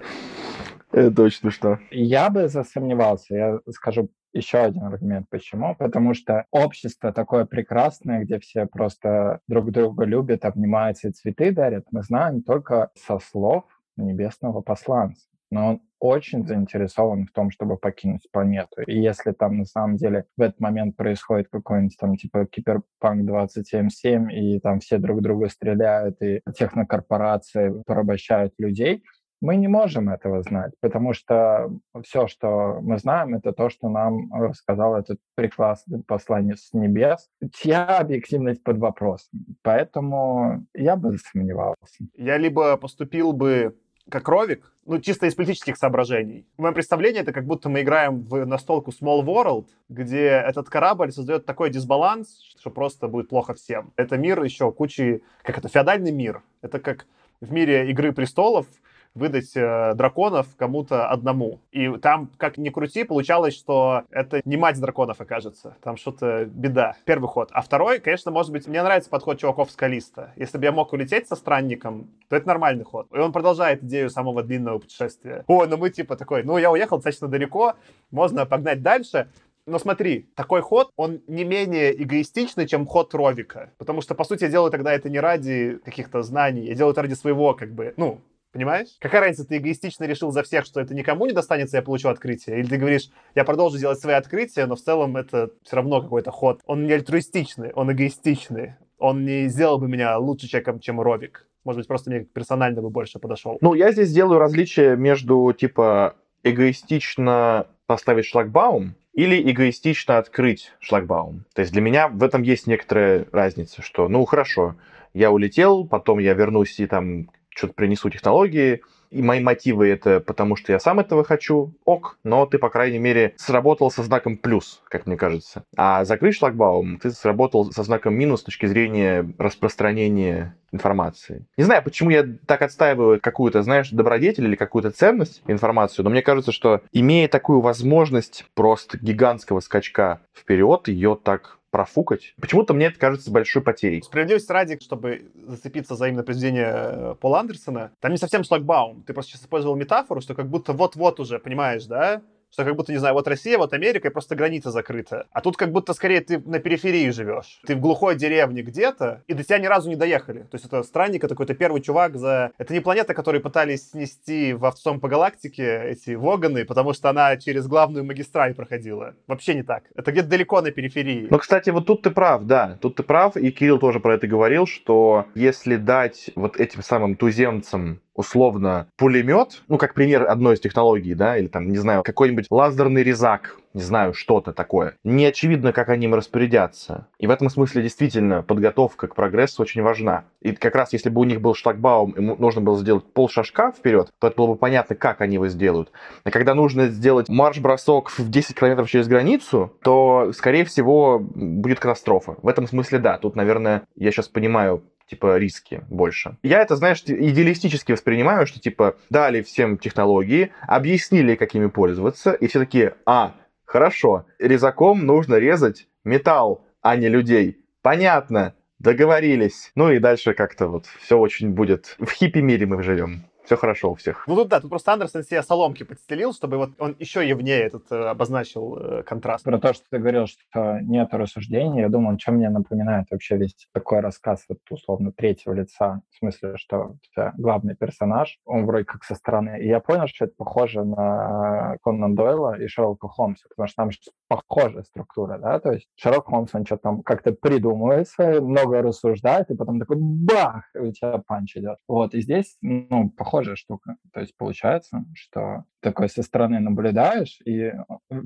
Это очень смешно. Я бы засомневался. Я скажу еще один аргумент, почему. Потому что общество такое прекрасное, где все просто друг друга любят, обнимаются и цветы дарят, мы знаем только со слов небесного посланца. Но он очень заинтересован в том, чтобы покинуть планету. И если там на самом деле в этот момент происходит какой-нибудь там типа Киберпанк 27.7, и там все друг друга стреляют, и технокорпорации порабощают людей, мы не можем этого знать, потому что все, что мы знаем, это то, что нам рассказал этот прекрасный посланец с небес, чья объективность под вопросом. Поэтому я бы сомневался. Я либо поступил бы как Ровик, ну, чисто из политических соображений. В моем представлении это как будто мы играем в настолку Small World, где этот корабль создает такой дисбаланс, что просто будет плохо всем. Это мир еще кучи... Как это? Феодальный мир. Это как в мире Игры престолов, выдать э, драконов кому-то одному. И там, как ни крути, получалось, что это не мать драконов окажется. Там что-то беда. Первый ход. А второй, конечно, может быть, мне нравится подход чуваков с Калиста. Если бы я мог улететь со странником, то это нормальный ход. И он продолжает идею самого длинного путешествия. О, ну мы типа такой, ну я уехал достаточно далеко, можно погнать дальше. Но смотри, такой ход, он не менее эгоистичный, чем ход Ровика. Потому что, по сути, я делаю тогда это не ради каких-то знаний, я делаю это ради своего, как бы, ну, Понимаешь? Какая разница, ты эгоистично решил за всех, что это никому не достанется, я получу открытие? Или ты говоришь, я продолжу делать свои открытия, но в целом это все равно какой-то ход. Он не альтруистичный, он эгоистичный. Он не сделал бы меня лучше человеком, чем Ровик. Может быть, просто мне персонально бы больше подошел. Ну, я здесь делаю различие между, типа, эгоистично поставить шлагбаум или эгоистично открыть шлагбаум. То есть для меня в этом есть некоторая разница, что, ну, хорошо, я улетел, потом я вернусь и там что-то принесу технологии, и мои мотивы это потому, что я сам этого хочу, ок, но ты, по крайней мере, сработал со знаком плюс, как мне кажется. А закрыть шлагбаум ты сработал со знаком минус с точки зрения распространения информации. Не знаю, почему я так отстаиваю какую-то, знаешь, добродетель или какую-то ценность информацию, но мне кажется, что имея такую возможность просто гигантского скачка вперед, ее так профукать. Почему-то мне это кажется большой потерей. Справедливости ради, чтобы зацепиться за именно произведение э, Пола Андерсона, там не совсем шлагбаум. Ты просто сейчас использовал метафору, что как будто вот-вот уже, понимаешь, да? Что как будто, не знаю, вот Россия, вот Америка, и просто граница закрыта. А тут как будто скорее ты на периферии живешь. Ты в глухой деревне где-то, и до тебя ни разу не доехали. То есть это странник, это какой-то первый чувак за... Это не планета, которую пытались снести в овцом по галактике, эти Воганы, потому что она через главную магистраль проходила. Вообще не так. Это где-то далеко на периферии. Но, кстати, вот тут ты прав, да. Тут ты прав, и Кирилл тоже про это говорил, что если дать вот этим самым туземцам условно пулемет, ну, как пример одной из технологий, да, или там, не знаю, какой-нибудь лазерный резак, не знаю, что-то такое. Не очевидно, как они им распорядятся. И в этом смысле действительно подготовка к прогрессу очень важна. И как раз если бы у них был шлагбаум, им нужно было сделать пол шажка вперед, то это было бы понятно, как они его сделают. А когда нужно сделать марш-бросок в 10 километров через границу, то, скорее всего, будет катастрофа. В этом смысле, да, тут, наверное, я сейчас понимаю типа, риски больше. Я это, знаешь, идеалистически воспринимаю, что, типа, дали всем технологии, объяснили, какими пользоваться, и все такие, а, хорошо, резаком нужно резать металл, а не людей. Понятно, договорились. Ну и дальше как-то вот все очень будет... В хиппи-мире мы живем все хорошо у всех. Ну тут да, тут просто Андерсон себе соломки подстелил, чтобы вот он еще явнее этот э, обозначил э, контраст. Про то, что ты говорил, что нет рассуждения, я думаю, чем мне напоминает вообще весь такой рассказ вот условно третьего лица, в смысле, что главный персонаж, он вроде как со стороны. И я понял, что это похоже на Конан Дойла и Шерлока Холмса, потому что там похожая структура, да, то есть Шерлок Холмс, он что-то там как-то придумывает, много рассуждает, и потом такой бах, и у тебя панч идет. Вот, и здесь, ну, похоже похожая штука. То есть получается, что такой со стороны наблюдаешь, и э,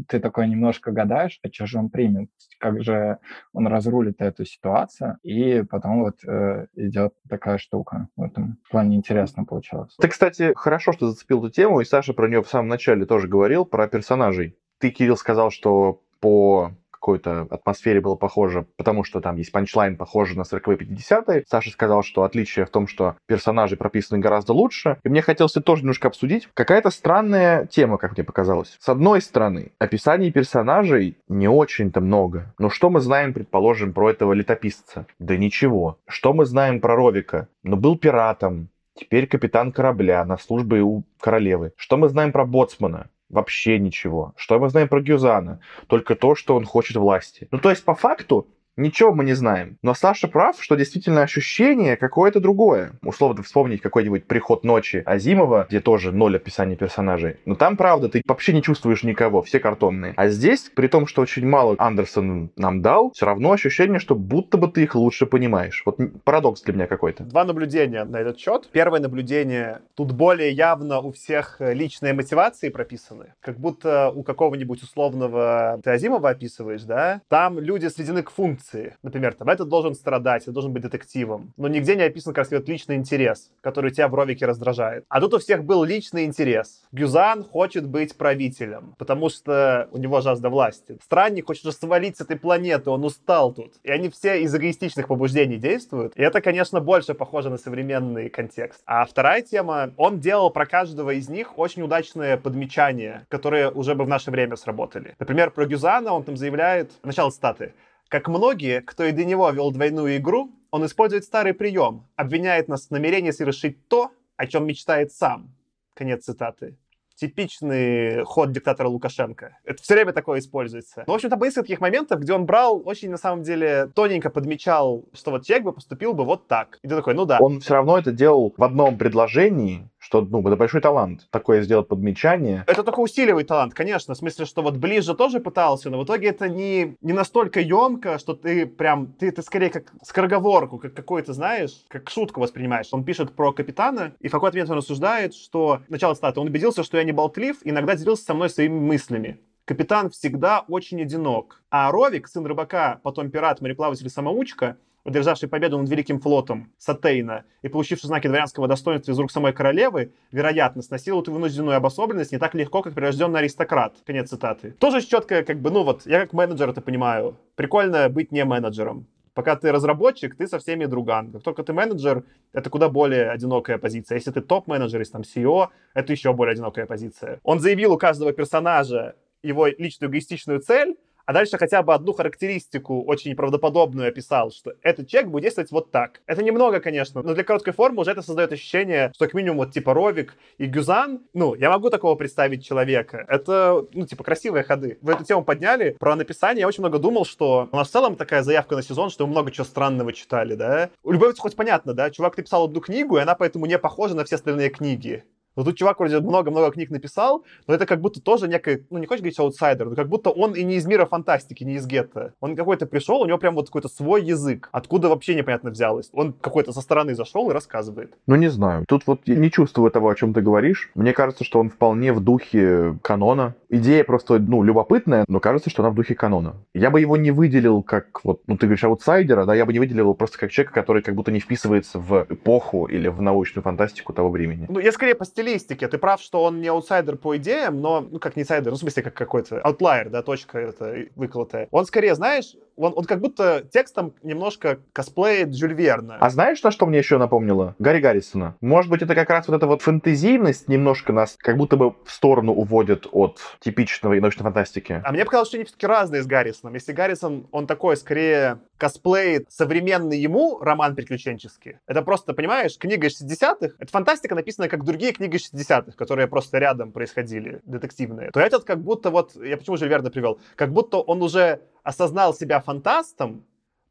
ты такой немножко гадаешь, а что же он примет, как же он разрулит эту ситуацию, и потом вот э, идет такая штука. В этом плане интересно получалось. Ты, кстати, хорошо, что зацепил эту тему, и Саша про нее в самом начале тоже говорил, про персонажей. Ты, Кирилл, сказал, что по какой-то атмосфере было похоже, потому что там есть панчлайн, похожий на 40-е 50-е. Саша сказал, что отличие в том, что персонажи прописаны гораздо лучше. И мне хотелось это тоже немножко обсудить. Какая-то странная тема, как мне показалось. С одной стороны, описаний персонажей не очень-то много. Но что мы знаем, предположим, про этого летописца? Да ничего. Что мы знаем про Ровика? Ну, был пиратом, Теперь капитан корабля на службе у королевы. Что мы знаем про Боцмана? Вообще ничего. Что мы знаем про Гюзана? Только то, что он хочет власти. Ну, то есть, по факту, Ничего мы не знаем. Но Саша прав, что действительно ощущение какое-то другое. Условно вспомнить какой-нибудь «Приход ночи» Азимова, где тоже ноль описания персонажей. Но там, правда, ты вообще не чувствуешь никого, все картонные. А здесь, при том, что очень мало Андерсон нам дал, все равно ощущение, что будто бы ты их лучше понимаешь. Вот парадокс для меня какой-то. Два наблюдения на этот счет. Первое наблюдение. Тут более явно у всех личные мотивации прописаны. Как будто у какого-нибудь условного ты Азимова описываешь, да? Там люди сведены к функции функции. Например, там, этот должен страдать, это должен быть детективом. Но нигде не описан, как сказать, личный интерес, который тебя в Ровике раздражает. А тут у всех был личный интерес. Гюзан хочет быть правителем, потому что у него жажда власти. Странник хочет свалить с этой планеты, он устал тут. И они все из эгоистичных побуждений действуют. И это, конечно, больше похоже на современный контекст. А вторая тема, он делал про каждого из них очень удачные подмечания, которые уже бы в наше время сработали. Например, про Гюзана он там заявляет, начало статы, как многие, кто и до него вел двойную игру, он использует старый прием, обвиняет нас в намерении совершить то, о чем мечтает сам. Конец цитаты типичный ход диктатора Лукашенко. Это все время такое используется. Но, в общем-то, есть таких моментов, где он брал очень, на самом деле, тоненько подмечал, что вот человек бы поступил бы вот так. И ты такой, ну да. Он все равно это делал в одном предложении, что, ну, это большой талант, такое сделать подмечание. Это только усиливает талант, конечно, в смысле, что вот ближе тоже пытался, но в итоге это не, не настолько емко, что ты прям, ты это скорее как скороговорку, как какой-то, знаешь, как шутку воспринимаешь. Он пишет про капитана, и в какой-то момент он рассуждает, что, начало статы, он убедился, что я не болтлив, иногда делился со мной своими мыслями. Капитан всегда очень одинок. А Ровик, сын рыбака, потом пират, мореплаватель-самоучка, одержавший победу над Великим флотом Сатейна и получивший знаки дворянского достоинства из рук самой королевы, вероятно, сносил эту вынужденную обособленность не так легко, как прирожденный аристократ. Конец цитаты. Тоже четко, как бы, ну вот, я как менеджер это понимаю. Прикольно быть не менеджером. Пока ты разработчик, ты со всеми друган. Как только ты менеджер, это куда более одинокая позиция. Если ты топ-менеджер, если там CEO, это еще более одинокая позиция. Он заявил у каждого персонажа его личную эгоистичную цель, а дальше хотя бы одну характеристику очень неправдоподобную описал, что этот человек будет действовать вот так. Это немного, конечно, но для короткой формы уже это создает ощущение, что как минимум вот типа Ровик и Гюзан, ну, я могу такого представить человека. Это, ну, типа, красивые ходы. Вы эту тему подняли. Про написание я очень много думал, что у нас в целом такая заявка на сезон, что мы много чего странного читали, да? У Любовицы хоть понятно, да? Чувак написал одну книгу, и она поэтому не похожа на все остальные книги. Но тут чувак вроде много-много книг написал, но это как будто тоже некий, ну не хочешь говорить аутсайдер, но как будто он и не из мира фантастики, не из гетто. Он какой-то пришел, у него прям вот какой-то свой язык, откуда вообще непонятно взялось. Он какой-то со стороны зашел и рассказывает. Ну не знаю, тут вот я не чувствую того, о чем ты говоришь. Мне кажется, что он вполне в духе канона. Идея просто, ну, любопытная, но кажется, что она в духе канона. Я бы его не выделил как вот, ну ты говоришь аутсайдера, да, я бы не выделил его просто как человека, который как будто не вписывается в эпоху или в научную фантастику того времени. Ну я скорее по стилистике. Ты прав, что он не аутсайдер по идеям, но, ну, как не аутсайдер, ну, в смысле, как какой-то outlier, да, точка это выколотая. Он скорее, знаешь, он, он как будто текстом немножко косплеит Жюль Верна. А знаешь, на что мне еще напомнило? Гарри Гаррисона. Может быть, это как раз вот эта вот фэнтезийность немножко нас как будто бы в сторону уводит от типичного научной фантастики. А мне показалось, что они все-таки разные с Гаррисоном. Если Гаррисон, он такой, скорее, косплеит современный ему роман приключенческий. Это просто, понимаешь, книга 60-х. Это фантастика, написанная как другие книги 60-х, которые просто рядом происходили, детективные. То этот как будто вот, я почему же верно привел, как будто он уже осознал себя фантастом,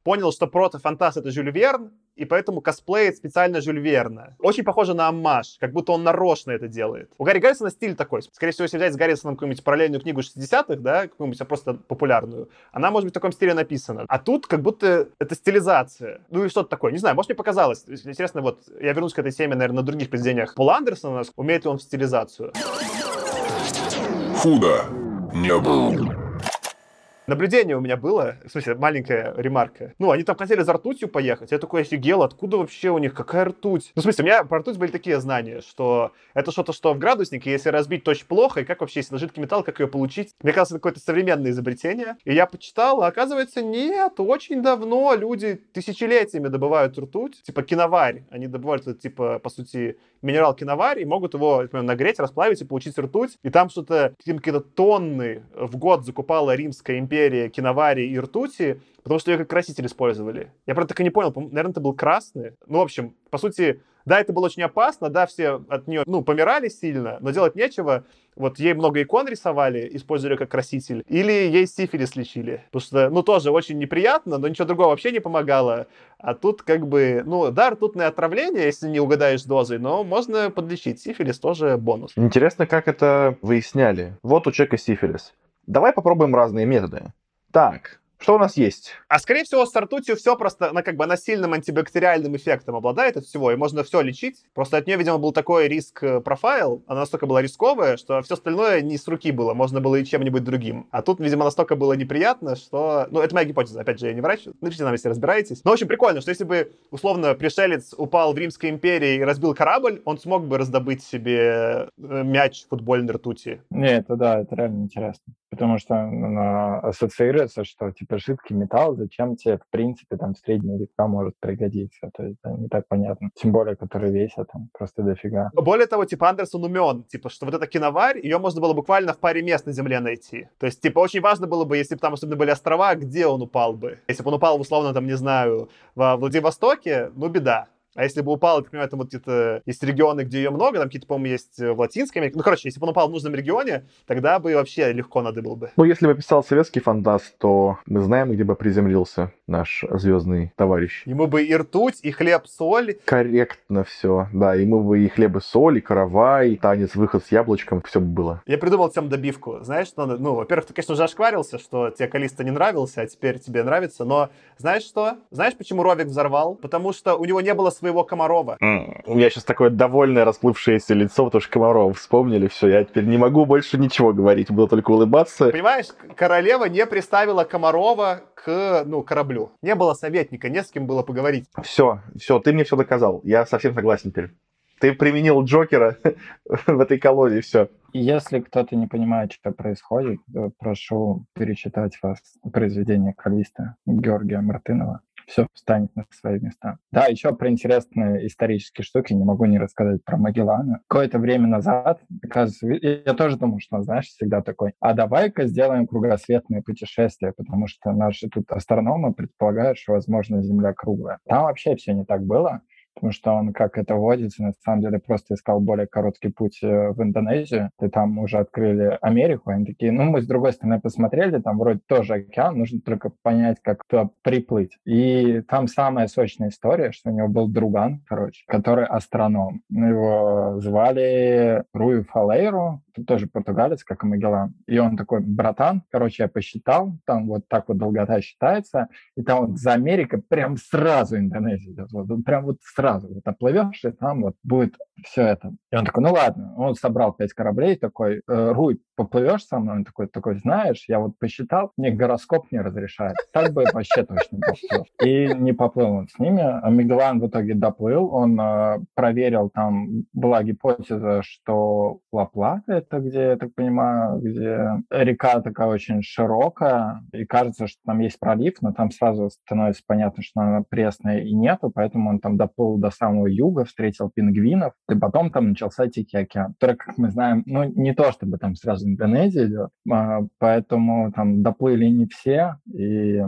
понял, что протофантаст — это Жюль Верн, и поэтому косплеит специально Жюль Верна. Очень похоже на аммаж, как будто он нарочно это делает. У Гарри Гаррисона стиль такой. Скорее всего, если взять с Гаррисоном какую-нибудь параллельную книгу 60-х, да, какую-нибудь а просто популярную, она может быть в таком стиле написана. А тут как будто это стилизация. Ну и что-то такое. Не знаю, может мне показалось. Интересно, вот я вернусь к этой теме, наверное, на других произведениях Пола Андерсона. Умеет ли он в стилизацию? Худо не было. Наблюдение у меня было, в смысле, маленькая ремарка. Ну, они там хотели за ртутью поехать. Я такой офигел, откуда вообще у них, какая ртуть? Ну, в смысле, у меня про ртуть были такие знания, что это что-то, что в градуснике, если разбить, то очень плохо, и как вообще, если на жидкий металл, как ее получить? Мне кажется, это какое-то современное изобретение. И я почитал, а оказывается, нет, очень давно люди тысячелетиями добывают ртуть, типа киноварь. Они добывают это, типа, по сути, минерал киноварь и могут его, например, нагреть, расплавить и получить ртуть. И там что-то, какие-то тонны в год закупала Римская империя киновари и ртути, потому что ее как краситель использовали. Я, правда, так и не понял, наверное, это был красный. Ну, в общем, по сути, да, это было очень опасно, да, все от нее, ну, помирали сильно, но делать нечего. Вот ей много икон рисовали, использовали как краситель, или ей сифилис лечили. Потому что, ну, тоже очень неприятно, но ничего другого вообще не помогало. А тут как бы, ну, да, ртутное отравление, если не угадаешь дозой, но можно подлечить. Сифилис тоже бонус. Интересно, как это выясняли. Вот у человека сифилис. Давай попробуем разные методы. Так, что у нас есть? А скорее всего, с ртутью все просто, она как бы она сильным антибактериальным эффектом обладает от всего, и можно все лечить. Просто от нее, видимо, был такой риск-профайл, она настолько была рисковая, что все остальное не с руки было, можно было и чем-нибудь другим. А тут, видимо, настолько было неприятно, что... Ну, это моя гипотеза, опять же, я не врач, напишите нам, если разбираетесь. Но, в общем, прикольно, что если бы, условно, пришелец упал в Римской империи и разбил корабль, он смог бы раздобыть себе э, мяч футбольной ртути. Не, это да, это реально интересно. Потому что ну, ассоциируется, что типа жидкий металл, зачем тебе, в принципе, там в средние века может пригодиться. То есть это не так понятно. Тем более, которые весят там просто дофига. Более того, типа Андерсон умен, типа, что вот эта киноварь, ее можно было буквально в паре мест на Земле найти. То есть, типа, очень важно было бы, если бы там особенно были острова, где он упал бы. Если бы он упал, условно, там, не знаю, во Владивостоке, ну, беда. А если бы упал, так понимаю, там вот где-то есть регионы, где ее много, там какие-то, по-моему, есть э, в Латинской Америке. Ну, короче, если бы он упал в нужном регионе, тогда бы вообще легко надо было бы. Ну, если бы писал советский фантаст, то мы знаем, где бы приземлился наш звездный товарищ. Ему бы и ртуть, и хлеб, соль. Корректно все, да. Ему бы и хлеб, и соль, и каравай, танец, выход с яблочком, все бы было. Я придумал тем добивку. Знаешь, что надо? Ну, во-первых, ты, конечно, уже ошкварился, что тебе Калиста не нравился, а теперь тебе нравится, но знаешь что? Знаешь, почему Ровик взорвал? Потому что у него не было своего Комарова. У меня сейчас такое довольное расплывшееся лицо, потому что Комарова вспомнили, все, я теперь не могу больше ничего говорить, буду только улыбаться. Понимаешь, королева не приставила Комарова к, ну, кораблю. Не было советника, не с кем было поговорить. Все, все, ты мне все доказал. Я совсем согласен теперь. Ты применил Джокера в этой колонии, все. Если кто-то не понимает, что происходит, прошу перечитать вас произведение Калиста Георгия Мартынова все встанет на свои места. Да, еще про интересные исторические штуки не могу не рассказать про Магеллана. Какое-то время назад, кажется, я тоже думал, что, знаешь, всегда такой, а давай-ка сделаем кругосветное путешествие, потому что наши тут астрономы предполагают, что, возможно, Земля круглая. Там вообще все не так было потому что он, как это водится, на самом деле просто искал более короткий путь э, в Индонезию, и там уже открыли Америку, они такие, ну, мы с другой стороны посмотрели, там вроде тоже океан, нужно только понять, как туда приплыть. И там самая сочная история, что у него был друган, короче, который астроном. Его звали Руи Фалейру, тоже португалец, как и Магеллан. И он такой, братан, короче, я посчитал, там вот так вот долгота считается, и там вот за Америка прям сразу Индонезия идет, вот, прям вот сразу вот оплывешь, и там вот будет все это. И он такой, ну ладно, он собрал пять кораблей, такой, э, Руй, поплывешь со мной? Он такой, такой, знаешь, я вот посчитал, мне гороскоп не разрешает. Так бы вообще точно поплыл. И не поплыл он с ними. А Мегалан в итоге доплыл, он э, проверил, там была гипотеза, что Ла-Плата это где, я так понимаю, где река такая очень широкая, и кажется, что там есть пролив, но там сразу становится понятно, что она пресная и нету, поэтому он там доплыл до самого юга, встретил пингвинов, и потом там начался Тихий океан, который, как мы знаем, ну, не то чтобы там сразу Индонезия идет, а, поэтому там доплыли не все, и,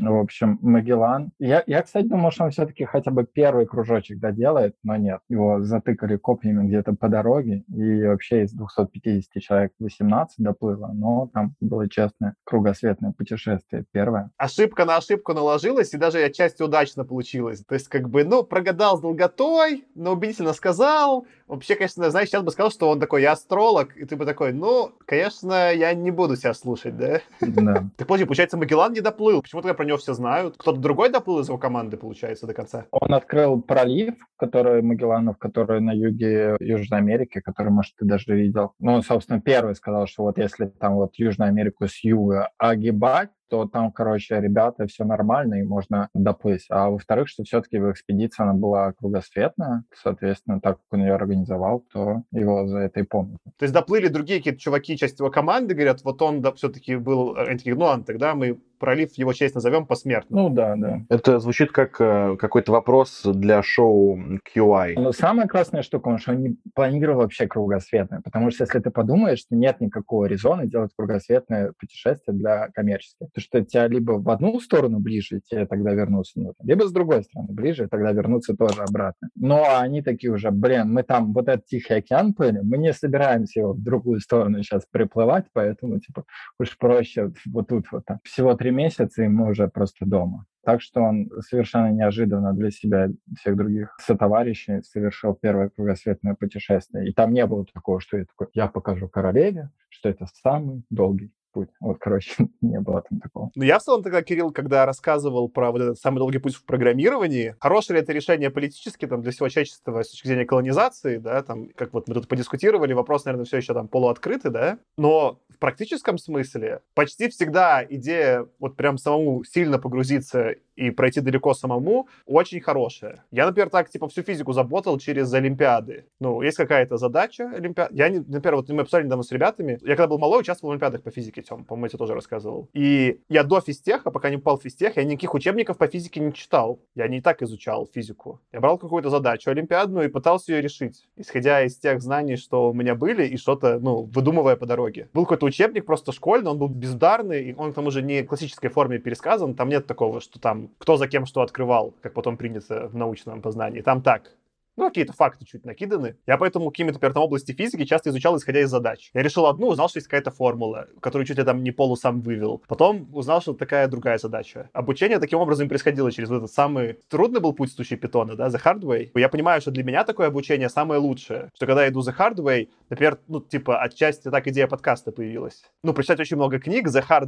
в общем, Магеллан. Я, я кстати, думал, что он все-таки хотя бы первый кружочек доделает, но нет. Его затыкали копьями где-то по дороге, и вообще из 250 человек 18 доплыло, но там было честное кругосветное путешествие первое. Ошибка на ошибку наложилась, и даже отчасти удачно получилось. То есть, как бы, ну, прогадал с долготой, но убедительно сказал. Вообще, конечно, знаешь, сейчас бы сказал, что он такой, я астролог, и ты бы такой, ну, конечно, я не буду тебя слушать, да? Да. Так подожди, получается, Магеллан не доплыл. Почему тогда про него все знают? Кто-то другой доплыл из его команды, получается, до конца? Он открыл пролив, который Магелланов, который на юге Южной Америки, который, может, ты даже видел. Ну, он, собственно, первый сказал, что вот если там вот Южную Америку с юга огибать, то там, короче, ребята, все нормально, и можно доплыть. А во-вторых, что все-таки в экспедиции она была кругосветная, соответственно, так как он ее организовал, то его за это и помнят. То есть доплыли другие какие-то чуваки, часть его команды, говорят, вот он да, все-таки был, они такие, ну ладно, тогда мы пролив его честь назовем посмертно. Ну да, да. Это звучит как э, какой-то вопрос для шоу QI. Но самая классная штука, он что он не планировал вообще кругосветное, потому что если ты подумаешь, что нет никакого резона делать кругосветное путешествие для коммерческих, то что тебя либо в одну сторону ближе, и тебе тогда вернуться нужно, либо с другой стороны ближе, и тогда вернуться тоже обратно. Но они такие уже, блин, мы там вот этот Тихий океан плыли, мы не собираемся его в другую сторону сейчас приплывать, поэтому, типа, уж проще вот тут вот так. Всего три месяца, и мы уже просто дома. Так что он совершенно неожиданно для себя всех других сотоварищей совершил первое кругосветное путешествие. И там не было такого, что я такой, я покажу королеве, что это самый долгий путь. Вот, короче, не было там такого. Ну, я в целом тогда, Кирилл, когда рассказывал про вот этот самый долгий путь в программировании, хорошее ли это решение политически там, для всего человечества с точки зрения колонизации, да, там, как вот мы тут подискутировали, вопрос, наверное, все еще там полуоткрытый, да, но в практическом смысле почти всегда идея вот прям самому сильно погрузиться и пройти далеко самому очень хорошая. Я, например, так, типа, всю физику заботал через Олимпиады. Ну, есть какая-то задача Олимпиад. Я, не, например, вот мы обсуждали недавно с ребятами, я когда был малой, участвовал в Олимпиадах по физике, Тем, по-моему, я тебе тоже рассказывал. И я до физтеха, пока не попал в физтех, я никаких учебников по физике не читал. Я не так изучал физику. Я брал какую-то задачу олимпиадную и пытался ее решить, исходя из тех знаний, что у меня были, и что-то, ну, выдумывая по дороге. Был какой-то учебник просто школьный, он был бездарный, и он к тому же не в классической форме пересказан, там нет такого, что там кто за кем что открывал, как потом принято в научном познании. Там так, ну, какие-то факты чуть накиданы. Я поэтому какими-то, там области физики часто изучал, исходя из задач. Я решил одну, узнал, что есть какая-то формула, которую чуть ли там не полу сам вывел. Потом узнал, что такая другая задача. Обучение таким образом происходило через вот этот самый трудный был путь случае питона, да, the hard. Я понимаю, что для меня такое обучение самое лучшее, что когда я иду the hard например, ну, типа, отчасти так идея подкаста появилась. Ну, прочитать очень много книг the hard.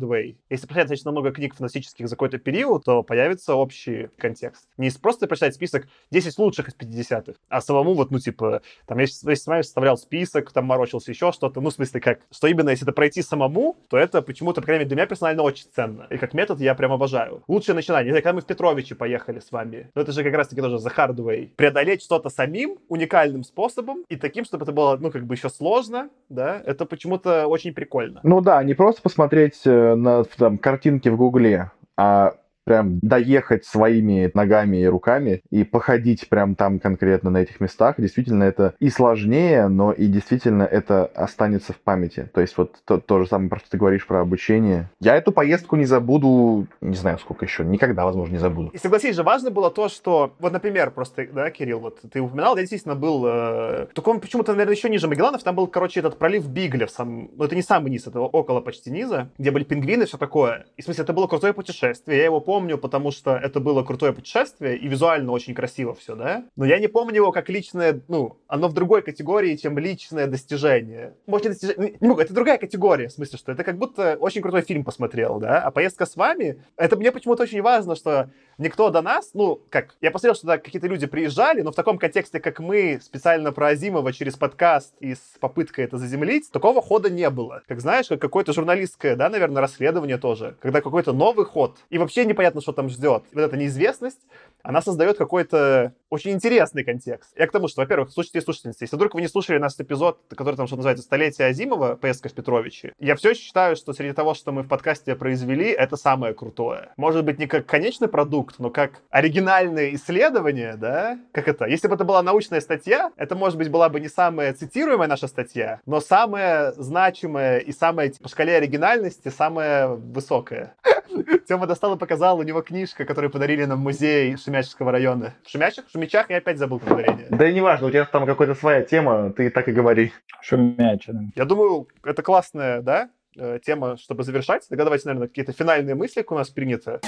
Если прочитать достаточно много книг фантастических за какой-то период, то появится общий контекст. Не просто прочитать список 10 лучших из 50-х, а самому вот, ну, типа, там, я с вами составлял список, там, морочился еще что-то, ну, в смысле, как, что именно, если это пройти самому, то это почему-то, по крайней мере, для меня персонально очень ценно. И как метод я прям обожаю. Лучшее начинание. когда мы в Петровичи поехали с вами, ну, это же как раз-таки тоже за hard Преодолеть что-то самим, уникальным способом, и таким, чтобы это было, ну, как бы еще сложно, да, это почему-то очень прикольно. Ну да, не просто посмотреть э, на там, картинки в Гугле, а прям доехать своими ногами и руками и походить прям там конкретно на этих местах, действительно это и сложнее, но и действительно это останется в памяти. То есть вот то, то же самое, просто ты говоришь про обучение. Я эту поездку не забуду, не знаю сколько еще, никогда, возможно, не забуду. И согласись же, важно было то, что, вот, например, просто, да, Кирилл, вот ты упоминал, я действительно был, э, только он почему-то, наверное, еще ниже Магелланов, там был, короче, этот пролив Бигля, сам, ну, это не самый низ, это около почти низа, где были пингвины, все такое. И, в смысле, это было крутое путешествие, я его помню, помню, потому что это было крутое путешествие и визуально очень красиво все, да? Но я не помню его как личное, ну, оно в другой категории, чем личное достижение. Может, достижение... Не могу, это другая категория, в смысле, что это как будто очень крутой фильм посмотрел, да? А поездка с вами, это мне почему-то очень важно, что никто до нас, ну, как, я посмотрел, что какие-то люди приезжали, но в таком контексте, как мы, специально про Азимова через подкаст и с попыткой это заземлить, такого хода не было. Как знаешь, как какое-то журналистское, да, наверное, расследование тоже, когда какой-то новый ход, и вообще непонятно, что там ждет. вот эта неизвестность, она создает какой-то очень интересный контекст. Я к тому, что, во-первых, слушайте слушательницы, если вдруг вы не слушали наш эпизод, который там, что называется, «Столетие Азимова», поездка в Петровичи, я все еще считаю, что среди того, что мы в подкасте произвели, это самое крутое. Может быть, не как конечный продукт, но как оригинальное исследование, да? Как это? Если бы это была научная статья, это, может быть, была бы не самая цитируемая наша статья, но самая значимая и самая по шкале оригинальности самая высокая. Тёма достал и показал, у него книжка, которую подарили нам в музее Шемяческого района. В Шемячах? В Шумичах я опять забыл подарение. Да и не важно, у тебя там какая-то своя тема, ты так и говори. Шумяча. Я думаю, это классная, да, э, тема, чтобы завершать. Тогда давайте, наверное, какие-то финальные мысли, как у нас принято.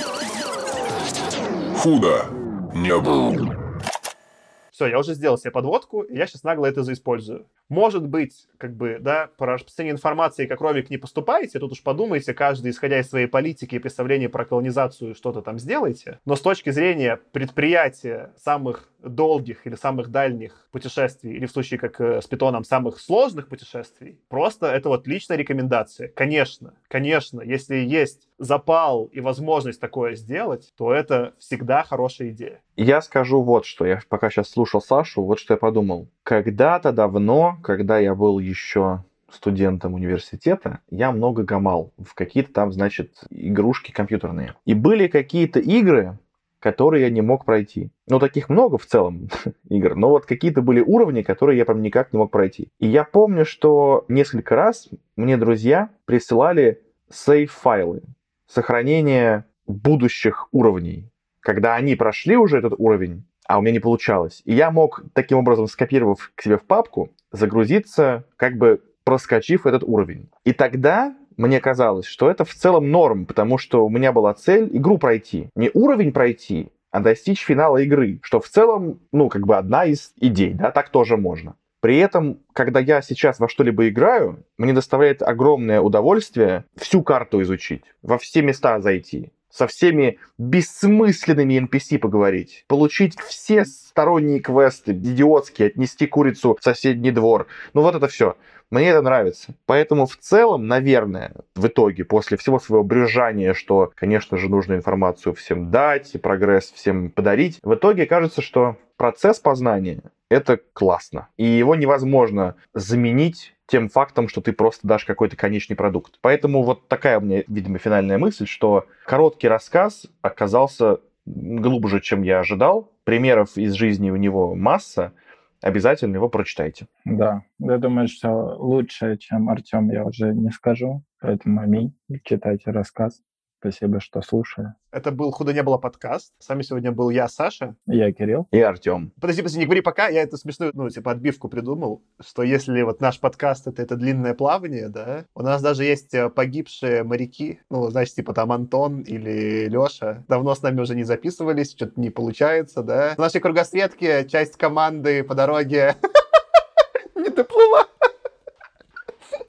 Худо не было. Все, я уже сделал себе подводку, и я сейчас нагло это заиспользую. Может быть, как бы, да, про распространение информации как ровик не поступаете, тут уж подумайте, каждый, исходя из своей политики и представления про колонизацию, что-то там сделайте. Но с точки зрения предприятия самых долгих или самых дальних путешествий, или в случае как э, с питоном самых сложных путешествий, просто это вот личная рекомендация. Конечно, конечно, если есть запал и возможность такое сделать, то это всегда хорошая идея. Я скажу вот что. Я пока сейчас слушал Сашу, вот что я подумал. Когда-то давно, когда я был еще студентом университета, я много гамал в какие-то там, значит, игрушки компьютерные. И были какие-то игры, которые я не мог пройти. Ну, таких много в целом игр, но вот какие-то были уровни, которые я прям никак не мог пройти. И я помню, что несколько раз мне друзья присылали сейф-файлы, сохранение будущих уровней, когда они прошли уже этот уровень, а у меня не получалось. И я мог таким образом, скопировав к себе в папку, загрузиться, как бы проскочив этот уровень. И тогда мне казалось, что это в целом норм, потому что у меня была цель игру пройти. Не уровень пройти, а достичь финала игры, что в целом, ну, как бы одна из идей, да, так тоже можно. При этом, когда я сейчас во что-либо играю, мне доставляет огромное удовольствие всю карту изучить, во все места зайти, со всеми бессмысленными NPC поговорить, получить все сторонние квесты, идиотские, отнести курицу в соседний двор. Ну вот это все. Мне это нравится. Поэтому в целом, наверное, в итоге, после всего своего брюзжания, что, конечно же, нужно информацию всем дать, и прогресс всем подарить, в итоге кажется, что процесс познания — это классно. И его невозможно заменить тем фактом, что ты просто дашь какой-то конечный продукт. Поэтому вот такая у меня, видимо, финальная мысль, что короткий рассказ оказался глубже, чем я ожидал. Примеров из жизни у него масса, обязательно его прочитайте. Да, я думаю, что лучше, чем Артем, я уже не скажу. Поэтому аминь. Читайте рассказ. Спасибо, что слушали. Это был «Худо не было» подкаст. С вами сегодня был я, Саша. Я Кирилл. И Артем. Подожди, подожди, не говори пока. Я эту смешную, ну, типа, отбивку придумал, что если вот наш подкаст — это, это длинное плавание, да, у нас даже есть э, погибшие моряки, ну, значит, типа там Антон или Леша. Давно с нами уже не записывались, что-то не получается, да. В нашей кругосветке часть команды по дороге не доплыла.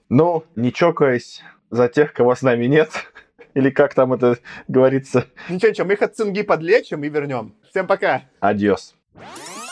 Ну, не чокаясь за тех, кого с нами нет, или как там это говорится. Ничего, ничего, мы их от цинги подлечим и вернем. Всем пока. Адьос. Не